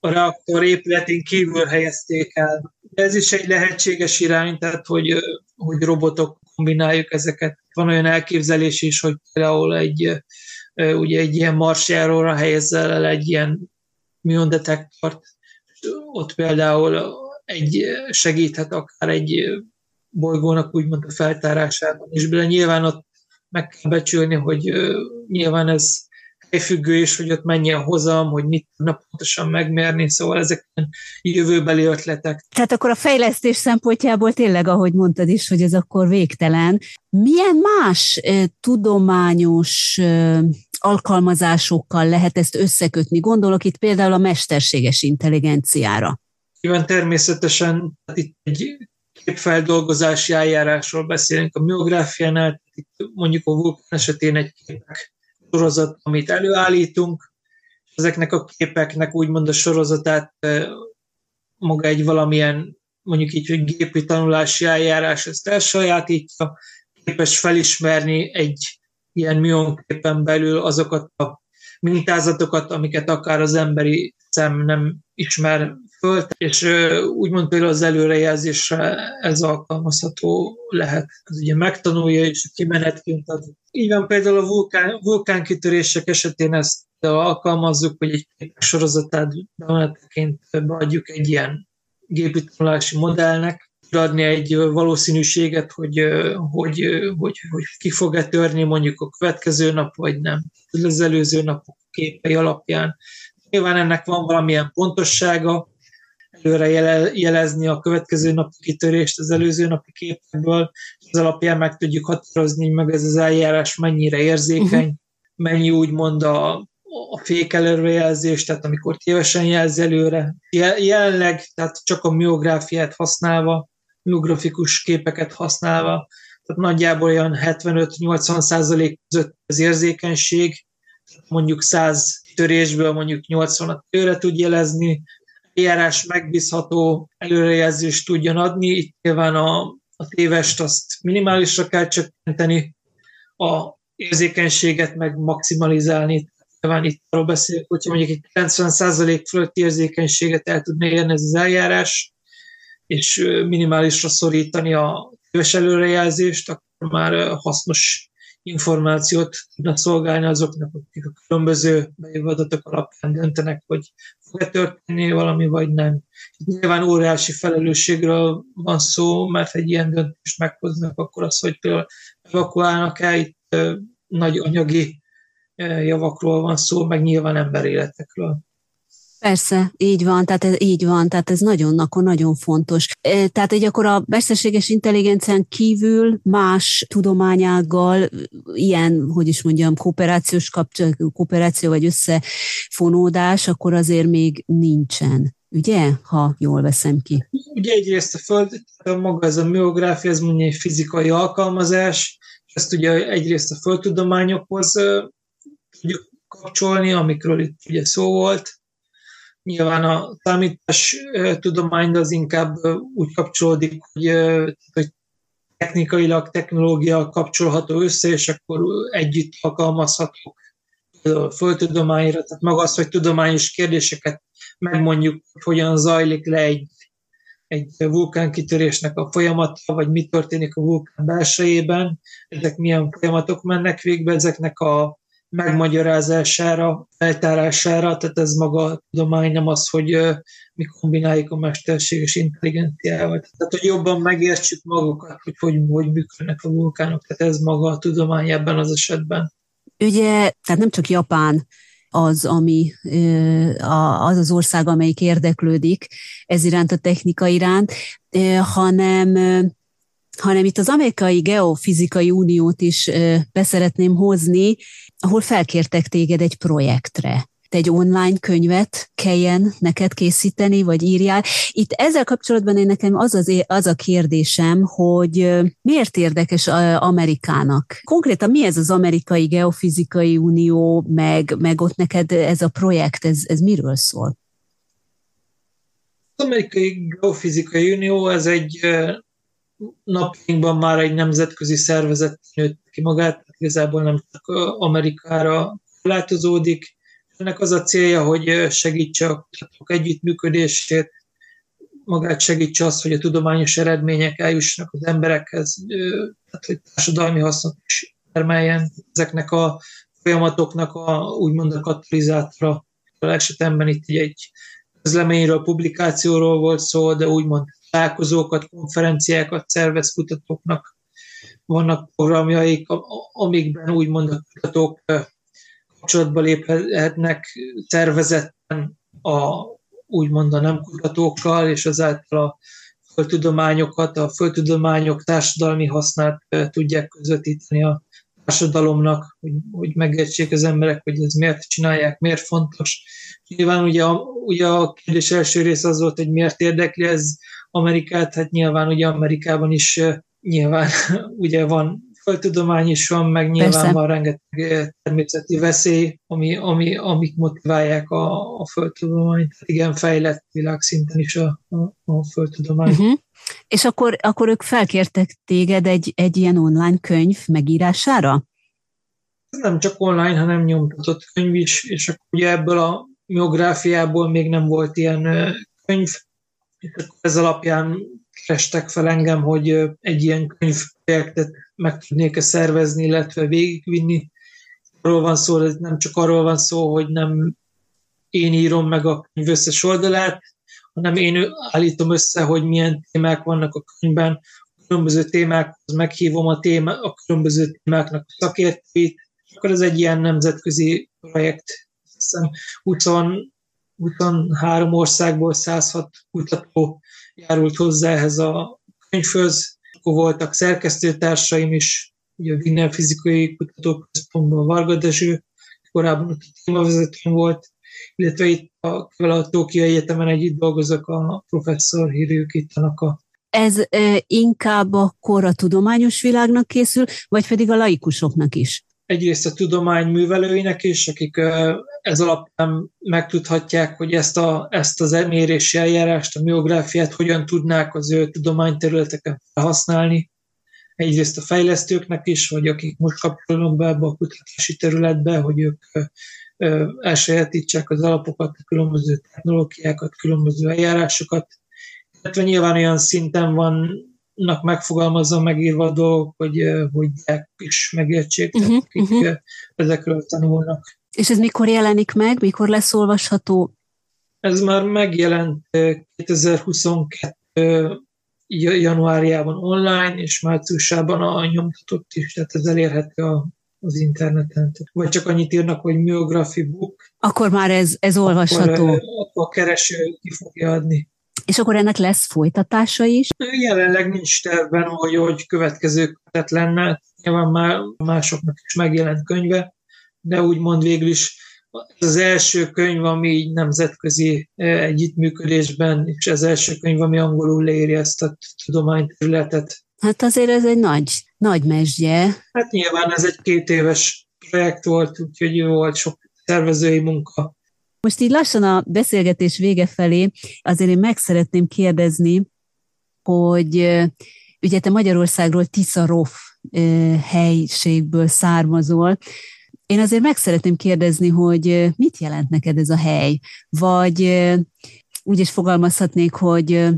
Speaker 2: a reaktor épületén kívül helyezték el. Ez is egy lehetséges irány, tehát hogy, hogy robotok kombináljuk ezeket. Van olyan elképzelés is, hogy például egy ugye egy ilyen marsjáróra helyezzel el egy ilyen miondetektort, ott például egy segíthet akár egy bolygónak úgymond a feltárásában is, de nyilván ott meg kell becsülni, hogy nyilván ez helyfüggő is, hogy ott mennyi a hozam, hogy mit tudna pontosan megmérni, szóval ezek jövőbeli ötletek.
Speaker 1: Tehát akkor a fejlesztés szempontjából tényleg, ahogy mondtad is, hogy ez akkor végtelen. Milyen más eh, tudományos eh, alkalmazásokkal lehet ezt összekötni? Gondolok itt például a mesterséges intelligenciára.
Speaker 2: Igen, természetesen itt egy képfeldolgozási eljárásról beszélünk a miográfiánál, itt mondjuk a vulkán esetén egy képek sorozat, amit előállítunk, és ezeknek a képeknek úgymond a sorozatát maga egy valamilyen, mondjuk így, hogy gépi tanulási eljárás ezt elsajátítja, képes felismerni egy ilyen mionképen belül azokat a mintázatokat, amiket akár az emberi szem nem ismer föl, és úgymond például az előrejelzésre ez alkalmazható lehet. Ez ugye megtanulja, és kimenetként ad. Így van például a vulkán, vulkánkitörések esetén ezt alkalmazzuk, hogy egy képek sorozatát bemenetként beadjuk egy ilyen gépi modellnek, adni egy valószínűséget, hogy, hogy, hogy, hogy ki fog-e törni mondjuk a következő nap, vagy nem. Az előző napok képei alapján. Nyilván ennek van valamilyen pontossága, előre jelezni a következő napi kitörést az előző napi képekből, és az alapján meg tudjuk határozni, meg ez az eljárás mennyire érzékeny, uh-huh. mennyi úgymond a, a fék előrejelzés, tehát amikor tévesen jelz előre. Jelenleg, tehát csak a miográfiát használva, miografikus képeket használva, tehát nagyjából olyan 75-80 százalék között az érzékenység, mondjuk 100 törésből mondjuk 80-at előre tud jelezni, eljárás megbízható előrejelzést tudjon adni, itt nyilván a, a tévest azt minimálisra kell csökkenteni, a érzékenységet meg maximalizálni. Nyilván itt arról beszélünk, hogyha mondjuk egy 90% fölötti érzékenységet el tudna érni ez az eljárás, és minimálisra szorítani a téves előrejelzést, akkor már hasznos információt tudnak szolgálni azoknak, akik a különböző bejövő alapján döntenek, hogy fog-e történni valami, vagy nem. Nyilván óriási felelősségről van szó, mert egy ilyen döntést meghoznak, akkor az, hogy például evakuálnak-e, itt nagy anyagi javakról van szó, meg nyilván emberéletekről.
Speaker 1: Persze, így van, tehát ez, így van, tehát ez nagyon, akkor nagyon fontos. Tehát egy akkor a mesterséges intelligencián kívül más tudományággal ilyen, hogy is mondjam, kooperációs kapcsolat, kooperáció vagy összefonódás, akkor azért még nincsen ugye, ha jól veszem ki.
Speaker 2: Ugye egyrészt a Föld, maga ez a miográfia, ez mondja egy fizikai alkalmazás, ezt ugye egyrészt a földtudományokhoz tudjuk kapcsolni, amikről itt ugye szó volt, Nyilván a számítás tudomány az inkább úgy kapcsolódik, hogy, hogy technikailag, technológia kapcsolható össze, és akkor együtt alkalmazhatók a földtudományra, tehát maga az, hogy tudományos kérdéseket megmondjuk, hogy hogyan zajlik le egy, egy vulkánkitörésnek a folyamata, vagy mi történik a vulkán belsejében, ezek milyen folyamatok mennek végbe, ezeknek a megmagyarázására, feltárására, tehát ez maga a tudomány, nem az, hogy mi kombináljuk a mesterséges intelligenciával. Tehát, hogy jobban megértsük magukat, hogy hogy, hogy működnek a vulkánok, tehát ez maga a tudomány ebben az esetben.
Speaker 1: Ugye, tehát nem csak Japán az, ami az az ország, amelyik érdeklődik ez iránt a technika iránt, hanem hanem itt az Amerikai Geofizikai Uniót is beszeretném hozni, ahol felkértek téged egy projektre egy online könyvet kelljen neked készíteni, vagy írjál. Itt ezzel kapcsolatban én nekem az, az, az a kérdésem, hogy miért érdekes Amerikának? Konkrétan mi ez az Amerikai Geofizikai Unió, meg, meg ott neked ez a projekt, ez, ez miről szól?
Speaker 2: Az Amerikai Geofizikai Unió, ez egy napjainkban már egy nemzetközi szervezet nőtt ki magát, igazából nem csak Amerikára korlátozódik. Ennek az a célja, hogy segítse a kutatók együttműködését, magát segítse az, hogy a tudományos eredmények eljussanak az emberekhez, tehát hogy társadalmi hasznot is termeljen ezeknek a folyamatoknak a úgymond a katalizátora. A esetemben itt egy közleményről, publikációról volt szó, de úgymond találkozókat, konferenciákat szervez kutatóknak, vannak programjaik, amikben úgymond a kutatók kapcsolatba léphetnek szervezetten a úgymond a nem kutatókkal, és azáltal a földtudományokat, a földtudományok társadalmi hasznát tudják közvetíteni a társadalomnak, hogy, hogy megértsék az emberek, hogy ez miért csinálják, miért fontos. Nyilván ugye a, ugye a kérdés első rész az volt, hogy miért érdekli ez Amerikát, hát nyilván ugye Amerikában is nyilván ugye van földtudomány is van, meg nyilván Persze. van rengeteg természeti veszély, ami, ami, amik motiválják a, a földtudományt. Igen, fejlett világszinten is a, a, a földtudomány. Uh-huh.
Speaker 1: És akkor, akkor ők felkértek téged egy, egy ilyen online könyv megírására?
Speaker 2: Nem csak online, hanem nyomtatott könyv is, és akkor ugye ebből a biográfiából még nem volt ilyen könyv, és akkor ez alapján kerestek fel engem, hogy egy ilyen könyvprojektet meg tudnék-e szervezni, illetve végigvinni. Arról van szó, hogy nem csak arról van szó, hogy nem én írom meg a könyv összes oldalát, hanem én állítom össze, hogy milyen témák vannak a könyvben, a különböző témákhoz meghívom a, téma, a különböző témáknak a szakértőit, akkor ez egy ilyen nemzetközi projekt. Hiszem 20 23 országból 106 kutató járult hozzá ehhez a könyvhöz. Akkor voltak szerkesztőtársaim is, ugye a Wiener Fizikai Kutatóközpontban Varga Dezső, korábban a témavezetőm volt, illetve itt a, a Tokiai Egyetemen együtt dolgozok a professzor Hiryuki Tanaka
Speaker 1: ez inkább akkor a tudományos világnak készül, vagy pedig a laikusoknak is?
Speaker 2: Egyrészt a tudomány művelőinek is, akik ez alapján megtudhatják, hogy ezt, a, ezt az mérési eljárást, a miográfiát hogyan tudnák az ő tudományterületeken felhasználni. Egyrészt a fejlesztőknek is, vagy akik most kapcsolódnak be ebbe a kutatási területbe, hogy ők elsajátítsák az alapokat, a különböző technológiákat, különböző eljárásokat, illetve nyilván olyan szinten vannak megfogalmazva, megírva a dolgok, hogy, hogy is megértsék, uh-huh, akik uh-huh. ezekről tanulnak.
Speaker 1: És ez mikor jelenik meg, mikor lesz olvasható?
Speaker 2: Ez már megjelent 2022 januárjában online, és márciusában a nyomtatott is, tehát ez elérhető a, az interneten. Vagy csak annyit írnak, hogy Myography Book.
Speaker 1: Akkor már ez, ez olvasható.
Speaker 2: Akkor, akkor a kereső ki fogja adni.
Speaker 1: És akkor ennek lesz folytatása is?
Speaker 2: Jelenleg nincs tervben, hogy, hogy következő kötet lenne. Nyilván már másoknak is megjelent könyve, de úgymond végül is ez az első könyv, ami így nemzetközi e, együttműködésben, és az első könyv, ami angolul leírja ezt a tudományterületet.
Speaker 1: Hát azért ez egy nagy, nagy mesdje.
Speaker 2: Hát nyilván ez egy két éves projekt volt, úgyhogy volt sok szervezői munka.
Speaker 1: Most így lassan a beszélgetés vége felé azért én meg szeretném kérdezni, hogy ugye te Magyarországról Tiszarof helységből származol, én azért meg szeretném kérdezni, hogy mit jelent neked ez a hely? Vagy úgy is fogalmazhatnék, hogy,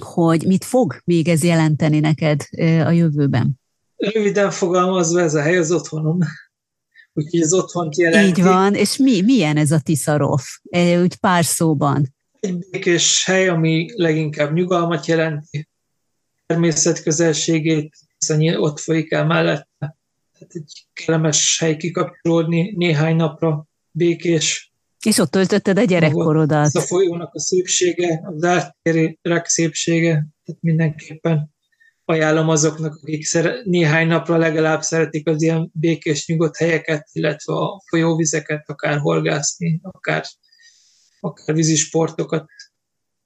Speaker 1: hogy mit fog még ez jelenteni neked a jövőben?
Speaker 2: Röviden fogalmazva, ez a hely az otthonom úgyhogy az otthont jelenti.
Speaker 1: Így van, és mi, milyen ez a Tiszarov? Úgy pár szóban.
Speaker 2: Egy békés hely, ami leginkább nyugalmat jelenti, természet közelségét, hiszen ott folyik el mellette. Tehát egy kellemes hely kikapcsolódni néhány napra, békés.
Speaker 1: És ott töltötted a gyerekkorodat. Ez
Speaker 2: a folyónak a szépsége, az ártérek szépsége, tehát mindenképpen ajánlom azoknak, akik szere, néhány napra legalább szeretik az ilyen békés, nyugodt helyeket, illetve a folyóvizeket, akár horgászni, akár, akár vízisportokat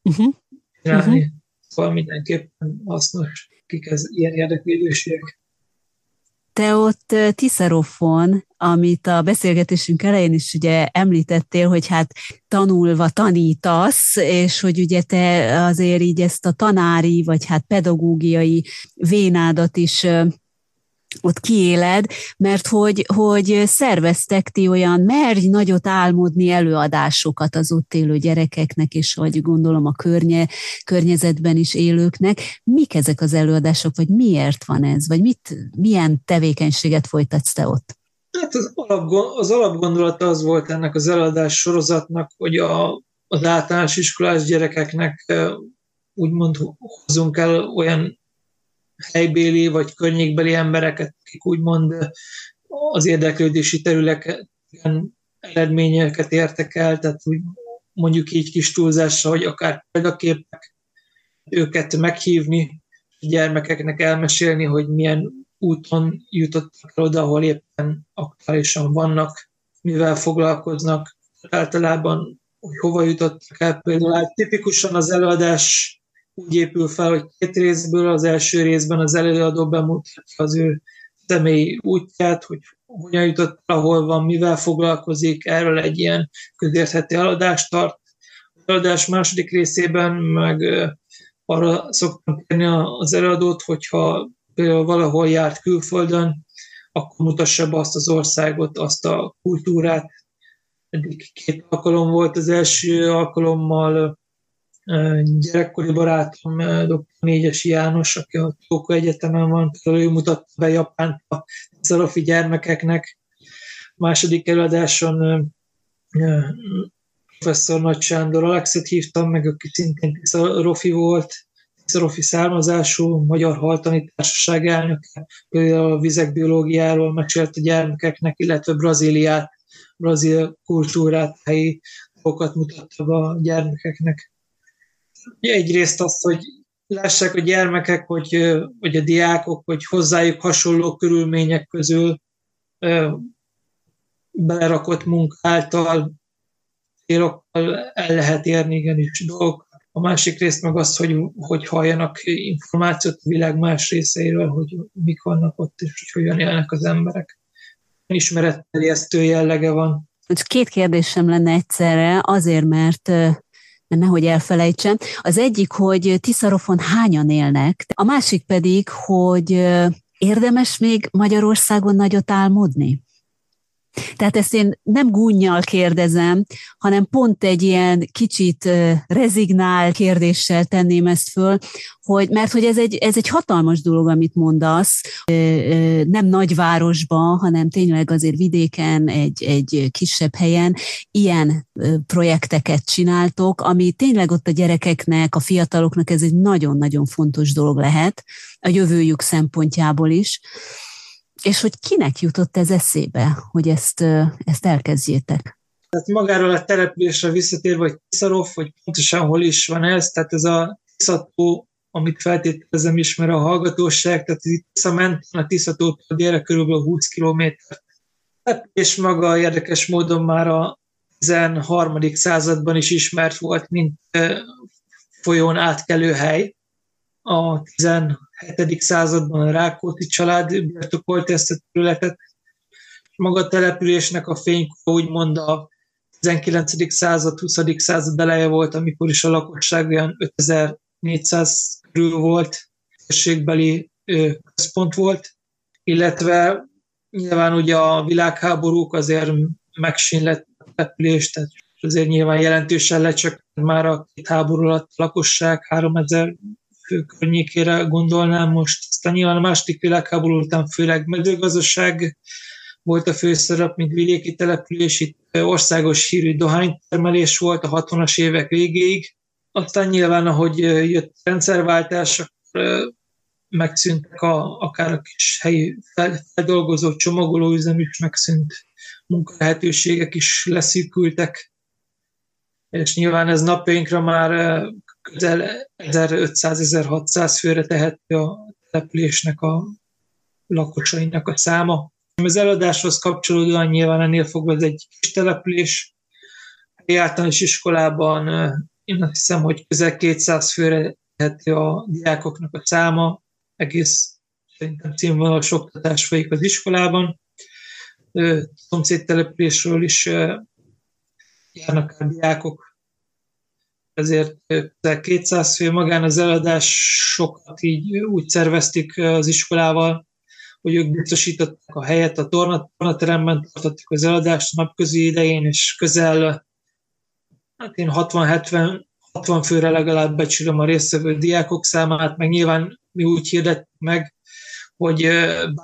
Speaker 2: uh-huh. csinálni. Uh-huh. Szóval mindenképpen hasznos, kik ez ilyen érdeklődőségek.
Speaker 1: Te ott Tiszarofon, amit a beszélgetésünk elején is ugye említettél, hogy hát tanulva tanítasz, és hogy ugye te azért így ezt a tanári, vagy hát pedagógiai vénádat is ott kiéled, mert hogy, hogy szerveztek ti olyan merj nagyot álmodni előadásokat az ott élő gyerekeknek, és vagy gondolom a környe, környezetben is élőknek. Mik ezek az előadások, vagy miért van ez, vagy mit, milyen tevékenységet folytatsz te ott?
Speaker 2: Hát az, alap, az alapgondolata az volt ennek az előadás sorozatnak, hogy a, az általános iskolás gyerekeknek úgymond hozunk el olyan helybéli vagy környékbeli embereket, akik úgymond az érdeklődési területeken eredményeket értek el, tehát úgy mondjuk így kis túlzásra, hogy akár példaképek, őket meghívni, a gyermekeknek elmesélni, hogy milyen úton jutottak el oda, ahol éppen aktuálisan vannak, mivel foglalkoznak, általában, hogy hova jutottak el. Például hát tipikusan az előadás úgy épül fel, hogy két részből az első részben az előadó bemutatja az ő személyi útját, hogy hogyan jutott, ahol van, mivel foglalkozik, erről egy ilyen közérthető eladást tart. Az eladás második részében meg arra szoktam kérni az előadót, hogyha például valahol járt külföldön, akkor mutassa be azt az országot, azt a kultúrát. Eddig két alkalom volt, az első alkalommal gyerekkori barátom, dr. Négyesi János, aki a Tóko Egyetemen van, ő mutatta be Japánt a szarofi gyermekeknek. Második előadáson professzor Nagy Sándor Alexet hívtam meg, aki szintén Tiszarofi volt, Tiszarofi származású, Magyar Haltani Társaság elnöke, például a vizek biológiáról mesélt a gyermekeknek, illetve Brazíliát, brazil kultúrát, helyi dolgokat mutatta a gyermekeknek. Egyrészt azt, hogy lássák a gyermekek, hogy, vagy a diákok, hogy hozzájuk hasonló körülmények közül belerakott munkáltal, célokkal el lehet érni igenis dolgokat. A másik részt meg az, hogy, hogy halljanak információt a világ más részeiről, hogy mik vannak ott, és hogy hogyan élnek az emberek. Ismeretterjesztő jellege van.
Speaker 1: Két kérdésem lenne egyszerre, azért, mert mert nehogy elfelejtsem. Az egyik, hogy Tiszarofon hányan élnek, a másik pedig, hogy érdemes még Magyarországon nagyot álmodni? Tehát ezt én nem gúnyjal kérdezem, hanem pont egy ilyen kicsit rezignál kérdéssel tenném ezt föl, hogy, mert hogy ez egy, ez egy hatalmas dolog, amit mondasz, nem nagyvárosban, hanem tényleg azért vidéken, egy, egy kisebb helyen ilyen projekteket csináltok, ami tényleg ott a gyerekeknek, a fiataloknak ez egy nagyon-nagyon fontos dolog lehet, a jövőjük szempontjából is. És hogy kinek jutott ez eszébe, hogy ezt, ezt elkezdjétek?
Speaker 2: Tehát magáról a településre visszatérve, hogy Tiszarov, hogy pontosan hol is van ez, tehát ez a Tiszató, amit feltételezem ismer a hallgatóság, tehát itt Tiszament, a Tiszató délre körülbelül 20 km. És maga érdekes módon már a 13. században is ismert volt, mint folyón átkelő hely. A 7. században a Rákóczi család birtokolta ezt a területet. Maga a településnek a fénykor úgymond a 19. század, 20. század eleje volt, amikor is a lakosság olyan 5400 körül volt, térségbeli központ volt, illetve nyilván ugye a világháborúk azért megsínlett a települést, tehát azért nyilván jelentősen lecsökkent már a két háború alatt a lakosság, 3000 fő környékére gondolnám most. Aztán nyilván a második világháború után főleg mezőgazdaság volt a főszerep, mint vidéki település, itt országos hírű dohánytermelés volt a 60-as évek végéig. Aztán nyilván, ahogy jött rendszerváltás, akkor megszűntek a, akár a kis helyi feldolgozó csomagolóüzem is megszűnt, munkalehetőségek is leszűkültek, és nyilván ez napjainkra már közel 1500-1600 főre tehető a településnek a lakosainak a száma. Az eladáshoz kapcsolódóan nyilván ennél fogva ez egy kis település. A általános iskolában én azt hiszem, hogy közel 200 főre tehető a diákoknak a száma, egész szerintem színvonalas oktatás folyik az iskolában. Szomszéd településről is járnak a diákok, ezért 200 fő magán az eladásokat így úgy szervezték az iskolával, hogy ők biztosították a helyet a torna, tornateremben, tartották az eladást napközi idején, és közel hát én 60-70 60 főre legalább becsülöm a résztvevő diákok számát, meg nyilván mi úgy hirdettük meg, hogy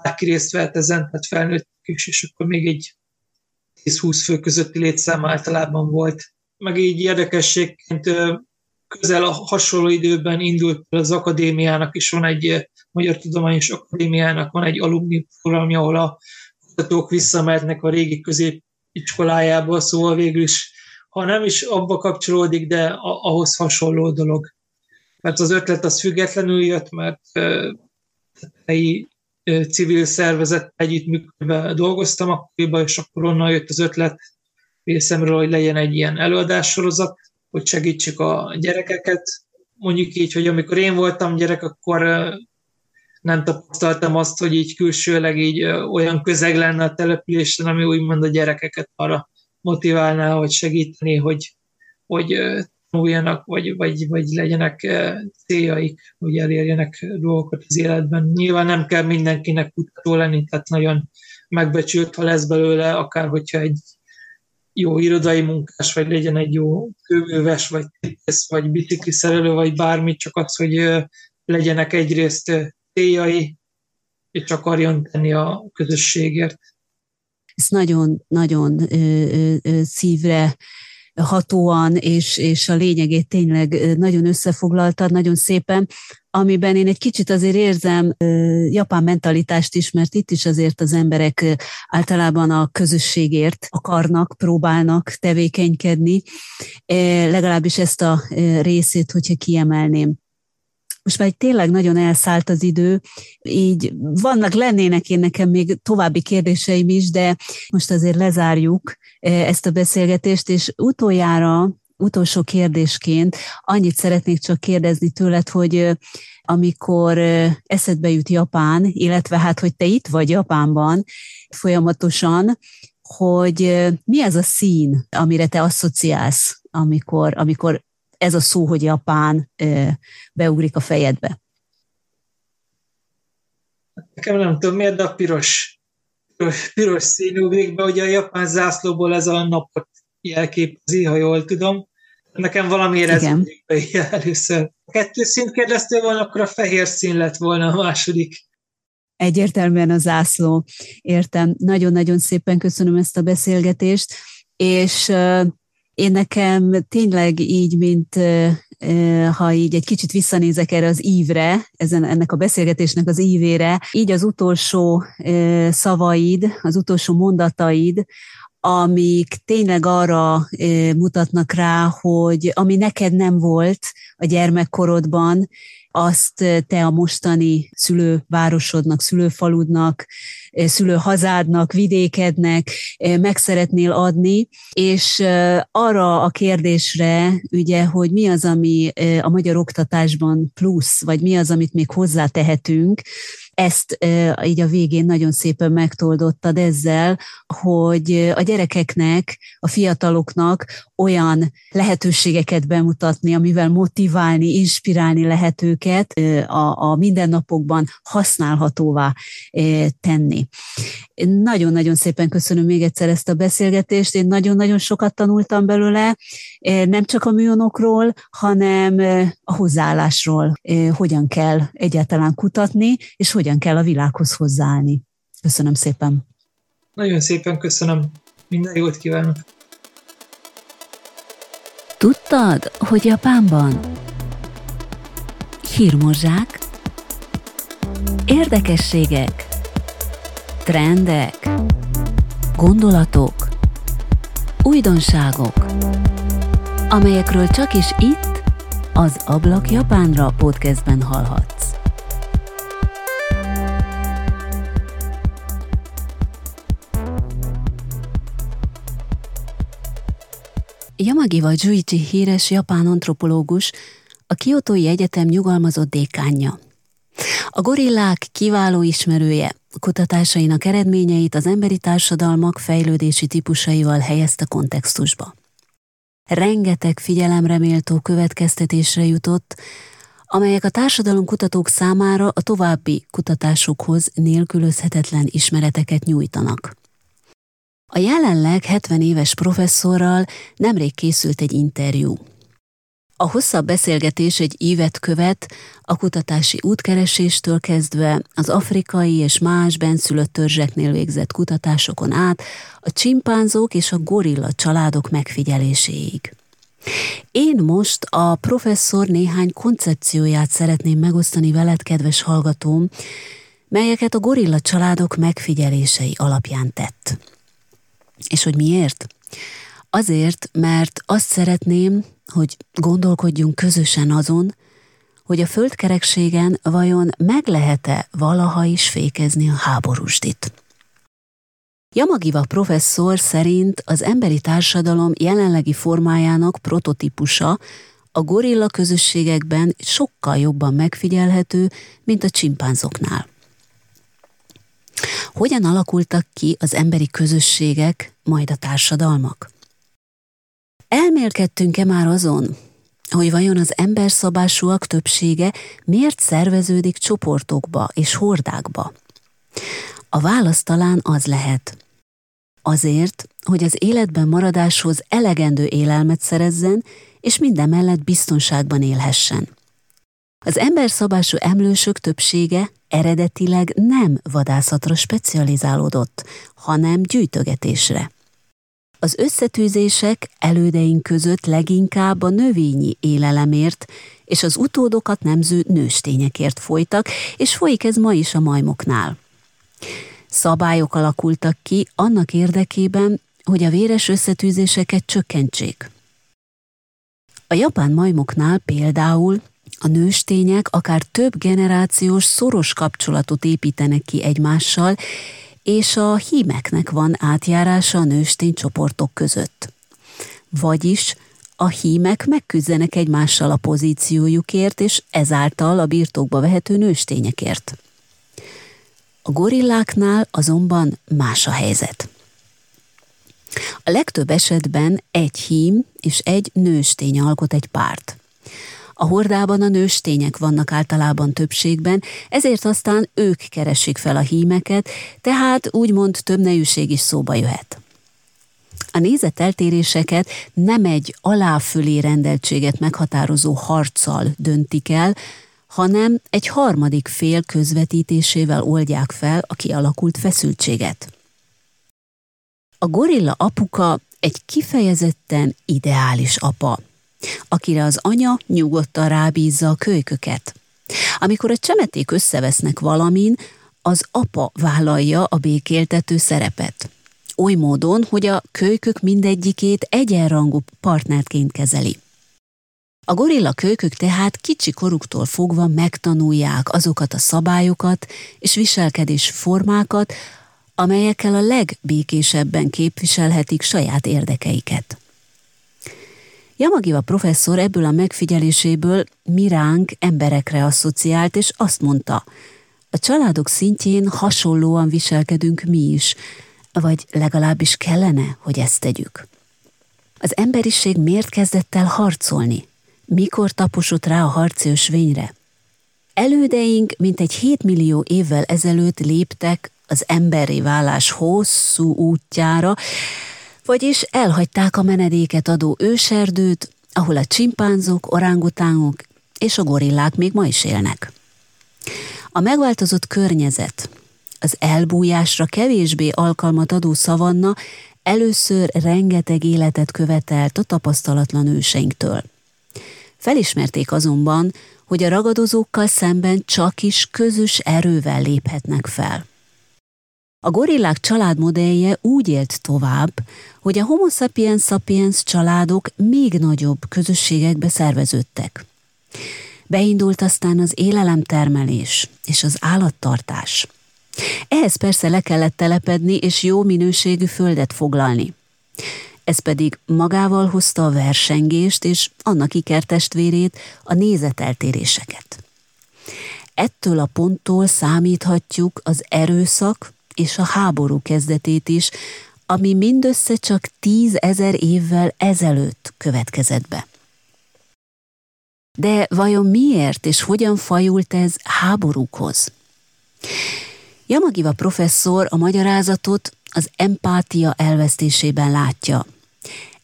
Speaker 2: bárki részt vett ezen, tehát felnőtt is, és akkor még egy 10-20 fő közötti létszám általában volt meg így érdekességként közel a hasonló időben indult az akadémiának is van egy Magyar Tudományos Akadémiának van egy alumni programja, ahol a kutatók visszamehetnek a régi középiskolájába, szóval végül is, ha nem is abba kapcsolódik, de ahhoz hasonló dolog. Mert az ötlet az függetlenül jött, mert helyi civil szervezet együttműködve dolgoztam akkoriban, és akkor onnan jött az ötlet, részemről, hogy legyen egy ilyen előadássorozat, hogy segítsük a gyerekeket. Mondjuk így, hogy amikor én voltam gyerek, akkor nem tapasztaltam azt, hogy így külsőleg így olyan közeg lenne a településen, ami úgymond a gyerekeket arra motiválná, hogy segíteni, hogy, hogy tanuljanak, vagy, vagy, vagy legyenek céljaik, hogy elérjenek dolgokat az életben. Nyilván nem kell mindenkinek kutató lenni, tehát nagyon megbecsült, ha lesz belőle, akár hogyha egy jó irodai munkás, vagy legyen egy jó kőműves, vagy tisztész, vagy bicikli szerelő, vagy bármi, csak az, hogy legyenek egyrészt céljai, és akarjon tenni a közösségért.
Speaker 1: Ez nagyon-nagyon szívre hatóan, és, és a lényegét tényleg nagyon összefoglaltad, nagyon szépen. Amiben én egy kicsit azért érzem japán mentalitást is, mert itt is azért az emberek általában a közösségért akarnak, próbálnak tevékenykedni. Legalábbis ezt a részét, hogyha kiemelném most már tényleg nagyon elszállt az idő, így vannak, lennének én nekem még további kérdéseim is, de most azért lezárjuk ezt a beszélgetést, és utoljára utolsó kérdésként annyit szeretnék csak kérdezni tőled, hogy amikor eszedbe jut Japán, illetve hát, hogy te itt vagy Japánban folyamatosan, hogy mi az a szín, amire te asszociálsz, amikor, amikor ez a szó, hogy Japán beugrik a fejedbe?
Speaker 2: Nekem nem tudom miért, a piros, piros, piros szín ugrik be, ugye a japán zászlóból ez a napot jelképezi, ha jól tudom. Nekem valamiért ez először. A kettő színt kérdeztél volna, akkor a fehér szín lett volna a második.
Speaker 1: Egyértelműen a zászló. Értem. Nagyon-nagyon szépen köszönöm ezt a beszélgetést, és én nekem tényleg így, mint ha így egy kicsit visszanézek erre az ívre, ezen, ennek a beszélgetésnek az ívére, így az utolsó szavaid, az utolsó mondataid, amik tényleg arra mutatnak rá, hogy ami neked nem volt a gyermekkorodban, azt te a mostani szülővárosodnak, szülőfaludnak, szülőhazádnak, vidékednek meg szeretnél adni, és arra a kérdésre, ugye, hogy mi az, ami a magyar oktatásban plusz, vagy mi az, amit még hozzátehetünk, ezt így a végén nagyon szépen megtoldottad ezzel, hogy a gyerekeknek, a fiataloknak olyan lehetőségeket bemutatni, amivel motiválni, inspirálni lehet őket, a, a mindennapokban használhatóvá tenni. Nagyon-nagyon szépen köszönöm még egyszer ezt a beszélgetést, én nagyon-nagyon sokat tanultam belőle, nem csak a műonokról, hanem a hozzáállásról, hogyan kell egyáltalán kutatni, és hogyan kell a világhoz hozzáállni. Köszönöm szépen.
Speaker 2: Nagyon szépen köszönöm. Minden jót kívánok.
Speaker 1: Tudtad, hogy Japánban hírmozsák, érdekességek, trendek, gondolatok, újdonságok, amelyekről csak is itt, az Ablak Japánra podcastben hallhatsz. Yamagiwa Juichi híres japán antropológus, a Kiotói Egyetem nyugalmazott dékánja. A gorillák kiváló ismerője, kutatásainak eredményeit az emberi társadalmak fejlődési típusaival helyezte kontextusba. Rengeteg figyelemreméltó következtetésre jutott, amelyek a társadalomkutatók számára a további kutatásukhoz nélkülözhetetlen ismereteket nyújtanak. A jelenleg 70 éves professzorral nemrég készült egy interjú. A hosszabb beszélgetés egy évet követ, a kutatási útkereséstől kezdve az afrikai és más benszülött törzseknél végzett kutatásokon át a csimpánzók és a gorilla családok megfigyeléséig. Én most a professzor néhány koncepcióját szeretném megosztani veled, kedves hallgatóm, melyeket a gorilla családok megfigyelései alapján tett. És hogy miért? Azért, mert azt szeretném, hogy gondolkodjunk közösen azon, hogy a földkerekségen vajon meg lehet-e valaha is fékezni a háborúsdit. Yamagiva professzor szerint az emberi társadalom jelenlegi formájának prototípusa a gorilla közösségekben sokkal jobban megfigyelhető, mint a csimpánzoknál. Hogyan alakultak ki az emberi közösségek, majd a társadalmak? Elmélkedtünk-e már azon, hogy vajon az emberszabásúak többsége miért szerveződik csoportokba és hordákba? A válasz talán az lehet. Azért, hogy az életben maradáshoz elegendő élelmet szerezzen, és minden mellett biztonságban élhessen. Az emberszabású emlősök többsége eredetileg nem vadászatra specializálódott, hanem gyűjtögetésre. Az összetűzések elődeink között leginkább a növényi élelemért és az utódokat nemző nőstényekért folytak, és folyik ez ma is a majmoknál. Szabályok alakultak ki annak érdekében, hogy a véres összetűzéseket csökkentsék. A japán majmoknál például a nőstények akár több generációs szoros kapcsolatot építenek ki egymással, és a hímeknek van átjárása a nőstény csoportok között. Vagyis a hímek megküzdenek egymással a pozíciójukért, és ezáltal a birtokba vehető nőstényekért. A gorilláknál azonban más a helyzet. A legtöbb esetben egy hím és egy nőstény alkot egy párt. A hordában a nőstények vannak általában többségben, ezért aztán ők keresik fel a hímeket, tehát úgymond több nejűség is szóba jöhet. A nézeteltéréseket nem egy aláfölé rendeltséget meghatározó harccal döntik el, hanem egy harmadik fél közvetítésével oldják fel a kialakult feszültséget. A gorilla apuka egy kifejezetten ideális apa, akire az anya nyugodtan rábízza a kölyköket. Amikor a csemeték összevesznek valamin, az apa vállalja a békéltető szerepet. Oly módon, hogy a kölykök mindegyikét egyenrangú partnerként kezeli. A gorilla kölykök tehát kicsi koruktól fogva megtanulják azokat a szabályokat és viselkedés formákat, amelyekkel a legbékésebben képviselhetik saját érdekeiket. Yamagiva professzor ebből a megfigyeléséből miránk emberekre asszociált, és azt mondta, a családok szintjén hasonlóan viselkedünk mi is, vagy legalábbis kellene, hogy ezt tegyük. Az emberiség miért kezdett el harcolni? Mikor taposott rá a harci ösvényre? Elődeink mintegy 7 millió évvel ezelőtt léptek az emberi válás hosszú útjára, vagyis elhagyták a menedéket adó őserdőt, ahol a csimpánzok, orángutánok és a gorillák még ma is élnek. A megváltozott környezet, az elbújásra kevésbé alkalmat adó szavanna először rengeteg életet követelt a tapasztalatlan őseinktől. Felismerték azonban, hogy a ragadozókkal szemben csak is közös erővel léphetnek fel. A gorillák családmodellje úgy élt tovább, hogy a homo sapiens sapiens családok még nagyobb közösségekbe szerveződtek. Beindult aztán az élelemtermelés és az állattartás. Ehhez persze le kellett telepedni és jó minőségű földet foglalni. Ez pedig magával hozta a versengést és annak ikertestvérét, a nézeteltéréseket. Ettől a ponttól számíthatjuk az erőszak és a háború kezdetét is, ami mindössze csak tízezer évvel ezelőtt következett be. De vajon miért és hogyan fajult ez háborúkhoz? Jamagiva professzor a magyarázatot az empátia elvesztésében látja.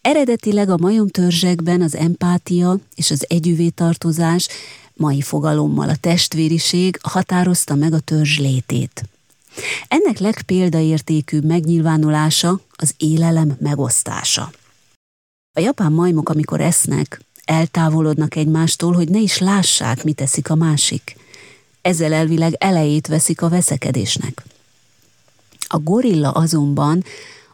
Speaker 1: Eredetileg a majomtörzsekben az empátia és az együvé tartozás, mai fogalommal a testvériség határozta meg a törzs létét. Ennek legpéldaértékűbb megnyilvánulása az élelem megosztása. A japán majmok, amikor esznek, eltávolodnak egymástól, hogy ne is lássák, mit teszik a másik. Ezzel elvileg elejét veszik a veszekedésnek. A gorilla azonban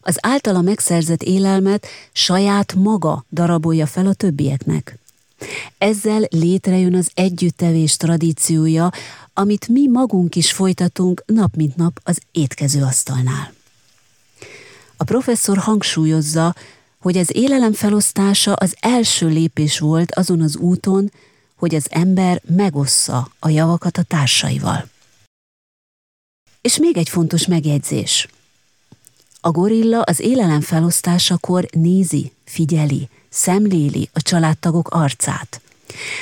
Speaker 1: az általa megszerzett élelmet saját maga darabolja fel a többieknek. Ezzel létrejön az együttevés tradíciója, amit mi magunk is folytatunk nap mint nap az étkező asztalnál. A professzor hangsúlyozza, hogy az élelem felosztása az első lépés volt azon az úton, hogy az ember megossza a javakat a társaival. És még egy fontos megjegyzés. A gorilla az élelem felosztásakor nézi, figyeli, szemléli a családtagok arcát.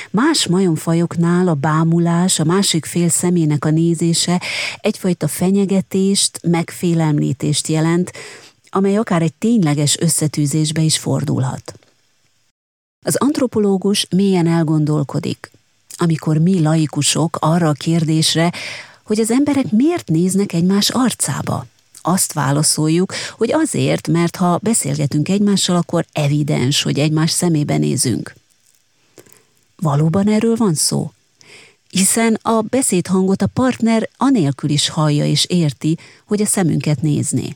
Speaker 1: Más majomfajoknál a bámulás, a másik fél szemének a nézése egyfajta fenyegetést, megfélemlítést jelent, amely akár egy tényleges összetűzésbe is fordulhat. Az antropológus mélyen elgondolkodik, amikor mi laikusok arra a kérdésre, hogy az emberek miért néznek egymás arcába. Azt válaszoljuk, hogy azért, mert ha beszélgetünk egymással, akkor evidens, hogy egymás szemébe nézünk. valóban erről van szó? Hiszen a beszédhangot a partner anélkül is hallja és érti, hogy a szemünket nézné.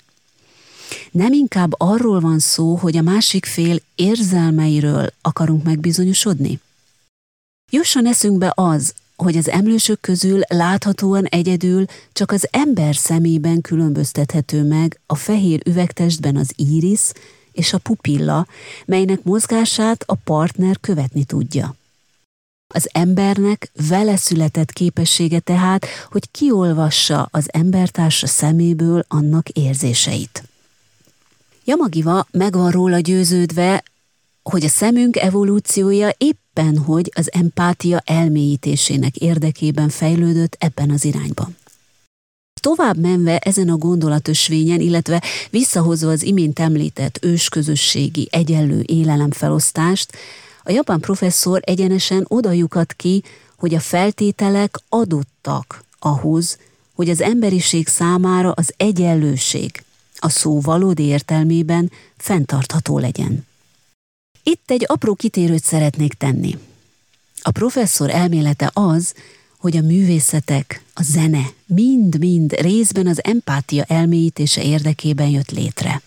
Speaker 1: Nem inkább arról van szó, hogy a másik fél érzelmeiről akarunk megbizonyosodni? Jusson eszünkbe az, hogy az emlősök közül láthatóan egyedül csak az ember szemében különböztethető meg a fehér üvegtestben az íris és a pupilla, melynek mozgását a partner követni tudja. Az embernek vele született képessége tehát, hogy kiolvassa az embertársa szeméből annak érzéseit. Jamagiva meg van róla győződve, hogy a szemünk evolúciója éppen hogy az empátia elmélyítésének érdekében fejlődött ebben az irányban. Tovább menve ezen a gondolatösvényen, illetve visszahozva az imént említett ősközösségi egyenlő élelemfelosztást, a japán professzor egyenesen odajukat ki, hogy a feltételek adottak ahhoz, hogy az emberiség számára az egyenlőség a szó valódi értelmében fenntartható legyen. Itt egy apró kitérőt szeretnék tenni. A professzor elmélete az, hogy a művészetek, a zene mind-mind részben az empátia elmélyítése érdekében jött létre.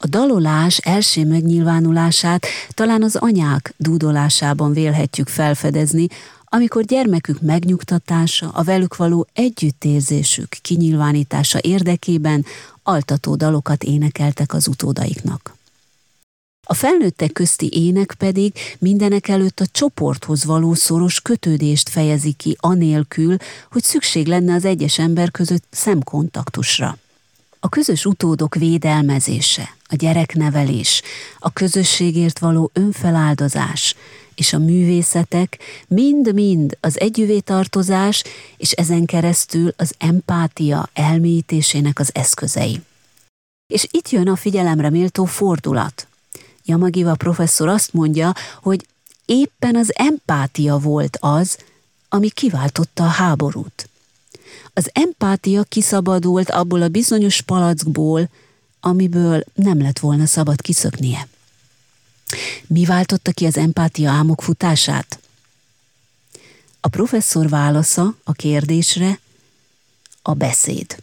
Speaker 1: A dalolás első megnyilvánulását talán az anyák dúdolásában vélhetjük felfedezni, amikor gyermekük megnyugtatása, a velük való együttérzésük kinyilvánítása érdekében altató dalokat énekeltek az utódaiknak. A felnőttek közti ének pedig mindenek előtt a csoporthoz való szoros kötődést fejezi ki anélkül, hogy szükség lenne az egyes ember között szemkontaktusra. A közös utódok védelmezése, a gyereknevelés, a közösségért való önfeláldozás és a művészetek mind-mind az együvé tartozás és ezen keresztül az empátia elmélyítésének az eszközei. És itt jön a figyelemre méltó fordulat. Yamagiva professzor azt mondja, hogy éppen az empátia volt az, ami kiváltotta a háborút. Az empátia kiszabadult abból a bizonyos palackból, amiből nem lett volna szabad kiszöknie. Mi váltotta ki az empátia álmok futását? A professzor válasza a kérdésre a beszéd.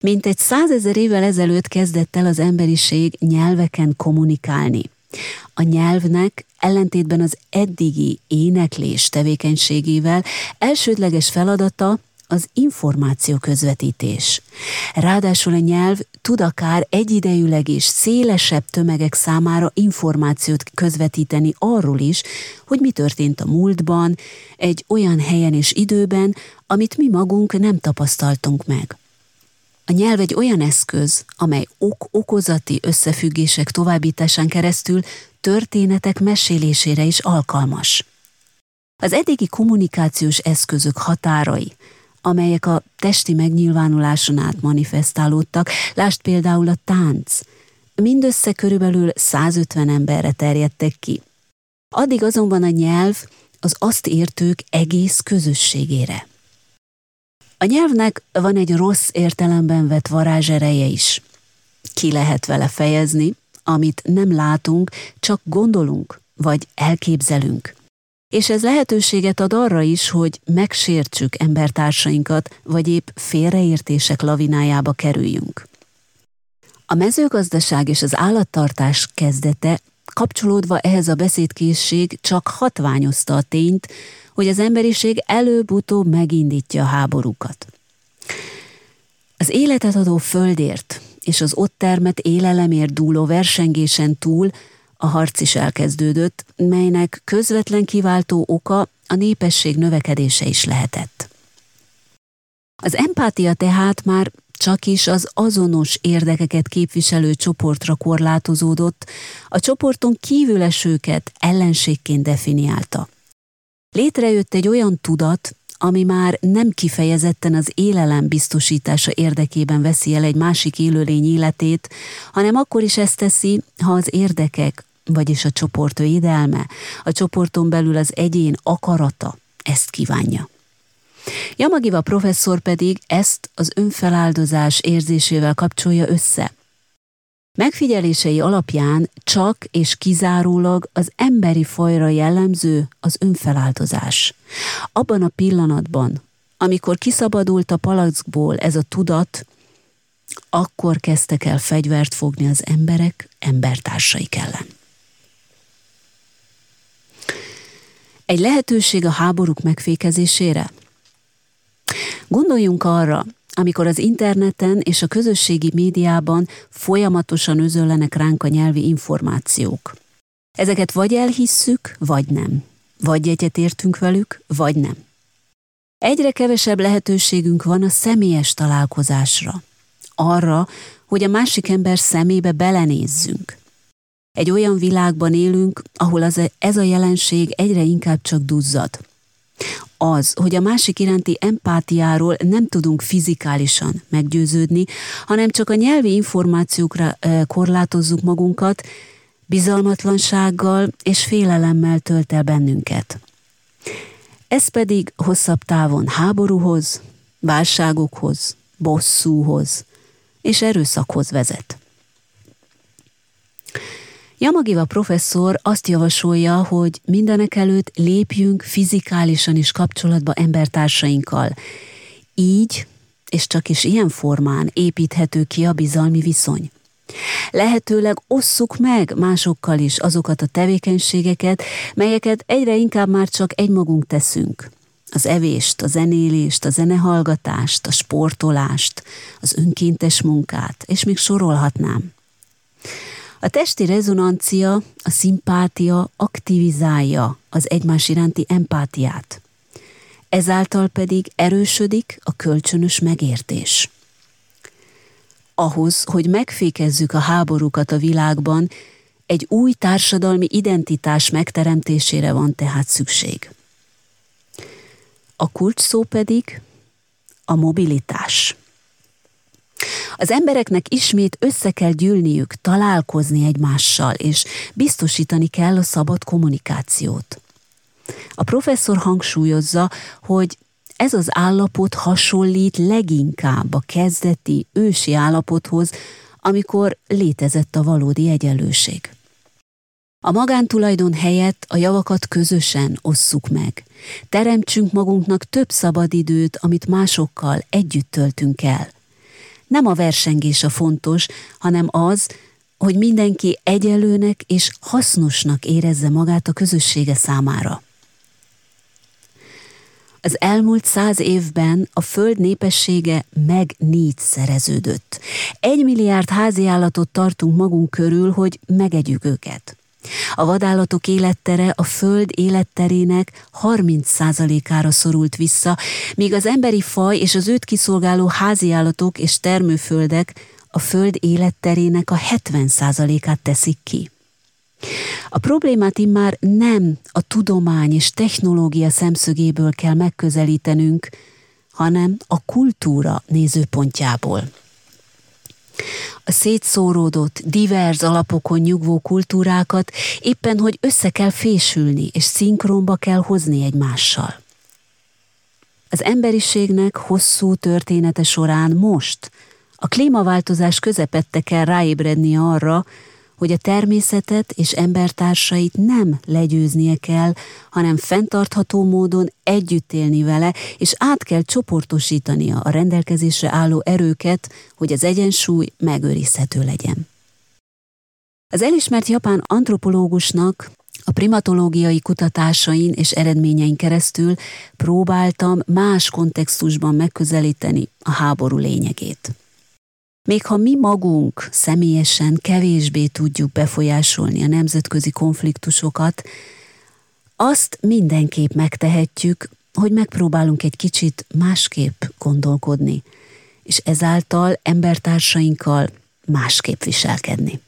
Speaker 1: Mint egy százezer évvel ezelőtt kezdett el az emberiség nyelveken kommunikálni. A nyelvnek ellentétben az eddigi éneklés tevékenységével elsődleges feladata az információ közvetítés. Ráadásul a nyelv tud akár egyidejűleg és szélesebb tömegek számára információt közvetíteni arról is, hogy mi történt a múltban, egy olyan helyen és időben, amit mi magunk nem tapasztaltunk meg. A nyelv egy olyan eszköz, amely ok-okozati összefüggések továbbításán keresztül történetek mesélésére is alkalmas. Az eddigi kommunikációs eszközök határai, amelyek a testi megnyilvánuláson át manifestálódtak, lásd például a tánc, mindössze körülbelül 150 emberre terjedtek ki. Addig azonban a nyelv az azt értők egész közösségére. A nyelvnek van egy rossz értelemben vett varázsereje is. Ki lehet vele fejezni, amit nem látunk, csak gondolunk, vagy elképzelünk. És ez lehetőséget ad arra is, hogy megsértsük embertársainkat, vagy épp félreértések lavinájába kerüljünk. A mezőgazdaság és az állattartás kezdete kapcsolódva ehhez a beszédkészség csak hatványozta a tényt, hogy az emberiség előbb-utóbb megindítja a háborúkat. Az életet adó földért és az ott termett élelemért dúló versengésen túl a harc is elkezdődött, melynek közvetlen kiváltó oka a népesség növekedése is lehetett. Az empátia tehát már csak is az azonos érdekeket képviselő csoportra korlátozódott, a csoporton kívülesőket ellenségként definiálta. Létrejött egy olyan tudat, ami már nem kifejezetten az élelem biztosítása érdekében veszi el egy másik élőlény életét, hanem akkor is ezt teszi, ha az érdekek, vagyis a csoport védelme, a csoporton belül az egyén akarata ezt kívánja. Yamagiva professzor pedig ezt az önfeláldozás érzésével kapcsolja össze. Megfigyelései alapján csak és kizárólag az emberi fajra jellemző az önfeláldozás. Abban a pillanatban, amikor kiszabadult a palackból ez a tudat, akkor kezdtek el fegyvert fogni az emberek embertársaik ellen. Egy lehetőség a háborúk megfékezésére? Gondoljunk arra, amikor az interneten és a közösségi médiában folyamatosan özöllenek ránk a nyelvi információk. Ezeket vagy elhisszük, vagy nem. Vagy egyetértünk velük, vagy nem. Egyre kevesebb lehetőségünk van a személyes találkozásra. Arra, hogy a másik ember szemébe belenézzünk. Egy olyan világban élünk, ahol az, ez a jelenség egyre inkább csak duzzad az, hogy a másik iránti empátiáról nem tudunk fizikálisan meggyőződni, hanem csak a nyelvi információkra korlátozzuk magunkat, bizalmatlansággal és félelemmel tölt el bennünket. Ez pedig hosszabb távon háborúhoz, válságokhoz, bosszúhoz és erőszakhoz vezet. Yamagiva professzor azt javasolja, hogy mindenek előtt lépjünk fizikálisan is kapcsolatba embertársainkkal. Így, és csak is ilyen formán építhető ki a bizalmi viszony. Lehetőleg osszuk meg másokkal is azokat a tevékenységeket, melyeket egyre inkább már csak egymagunk teszünk. Az evést, a zenélést, a zenehallgatást, a sportolást, az önkéntes munkát, és még sorolhatnám. A testi rezonancia, a szimpátia aktivizálja az egymás iránti empátiát. Ezáltal pedig erősödik a kölcsönös megértés. Ahhoz, hogy megfékezzük a háborúkat a világban, egy új társadalmi identitás megteremtésére van tehát szükség. A kulcs szó pedig a mobilitás. Az embereknek ismét össze kell gyűlniük, találkozni egymással, és biztosítani kell a szabad kommunikációt. A professzor hangsúlyozza, hogy ez az állapot hasonlít leginkább a kezdeti, ősi állapothoz, amikor létezett a valódi egyenlőség. A magántulajdon helyett a javakat közösen osszuk meg. Teremtsünk magunknak több szabadidőt, amit másokkal együtt töltünk el nem a versengés a fontos, hanem az, hogy mindenki egyelőnek és hasznosnak érezze magát a közössége számára. Az elmúlt száz évben a föld népessége meg szereződött. Egy milliárd háziállatot tartunk magunk körül, hogy megegyük őket. A vadállatok élettere a föld életterének 30%-ára szorult vissza, míg az emberi faj és az őt kiszolgáló háziállatok és termőföldek a föld életterének a 70%-át teszik ki. A problémát immár nem a tudomány és technológia szemszögéből kell megközelítenünk, hanem a kultúra nézőpontjából. A szétszóródott, divers alapokon nyugvó kultúrákat éppen, hogy össze kell fésülni, és szinkronba kell hozni egymással. Az emberiségnek hosszú története során most, a klímaváltozás közepette kell ráébrednie arra, hogy a természetet és embertársait nem legyőznie kell, hanem fenntartható módon együtt élni vele, és át kell csoportosítania a rendelkezésre álló erőket, hogy az egyensúly megőrizhető legyen. Az elismert japán antropológusnak a primatológiai kutatásain és eredményein keresztül próbáltam más kontextusban megközelíteni a háború lényegét. Még ha mi magunk személyesen kevésbé tudjuk befolyásolni a nemzetközi konfliktusokat, azt mindenképp megtehetjük, hogy megpróbálunk egy kicsit másképp gondolkodni, és ezáltal embertársainkkal másképp viselkedni.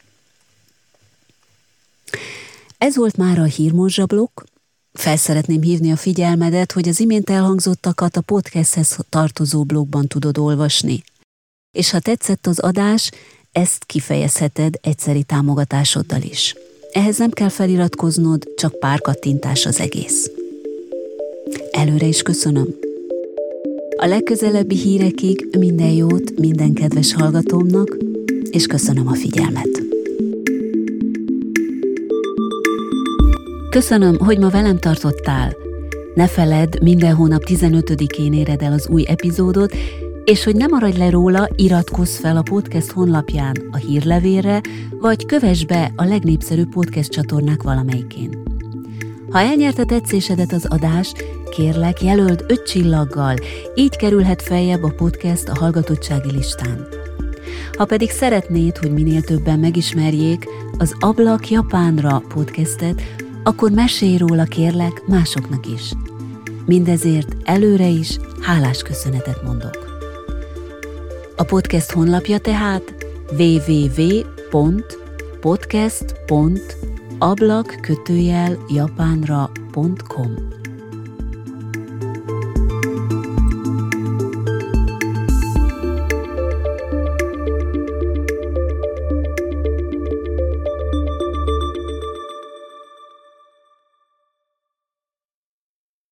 Speaker 1: Ez volt már a hírmorzsablok. Felszeretném hívni a figyelmedet, hogy az imént elhangzottakat a podcasthez tartozó blogban tudod olvasni. És ha tetszett az adás, ezt kifejezheted egyszeri támogatásoddal is. Ehhez nem kell feliratkoznod, csak pár kattintás az egész. Előre is köszönöm. A legközelebbi hírekig minden jót minden kedves hallgatómnak, és köszönöm a figyelmet. Köszönöm, hogy ma velem tartottál. Ne feledd, minden hónap 15-én éred el az új epizódot, és hogy ne maradj le róla, iratkozz fel a podcast honlapján a hírlevélre, vagy kövess be a legnépszerűbb podcast csatornák valamelyikén. Ha elnyerte tetszésedet az adás, kérlek jelöld öt csillaggal, így kerülhet feljebb a podcast a hallgatottsági listán. Ha pedig szeretnéd, hogy minél többen megismerjék az Ablak Japánra podcastet, akkor mesélj róla kérlek másoknak is. Mindezért előre is hálás köszönetet mondok. A podcast honlapja tehát www.podcast.ablak japánra.com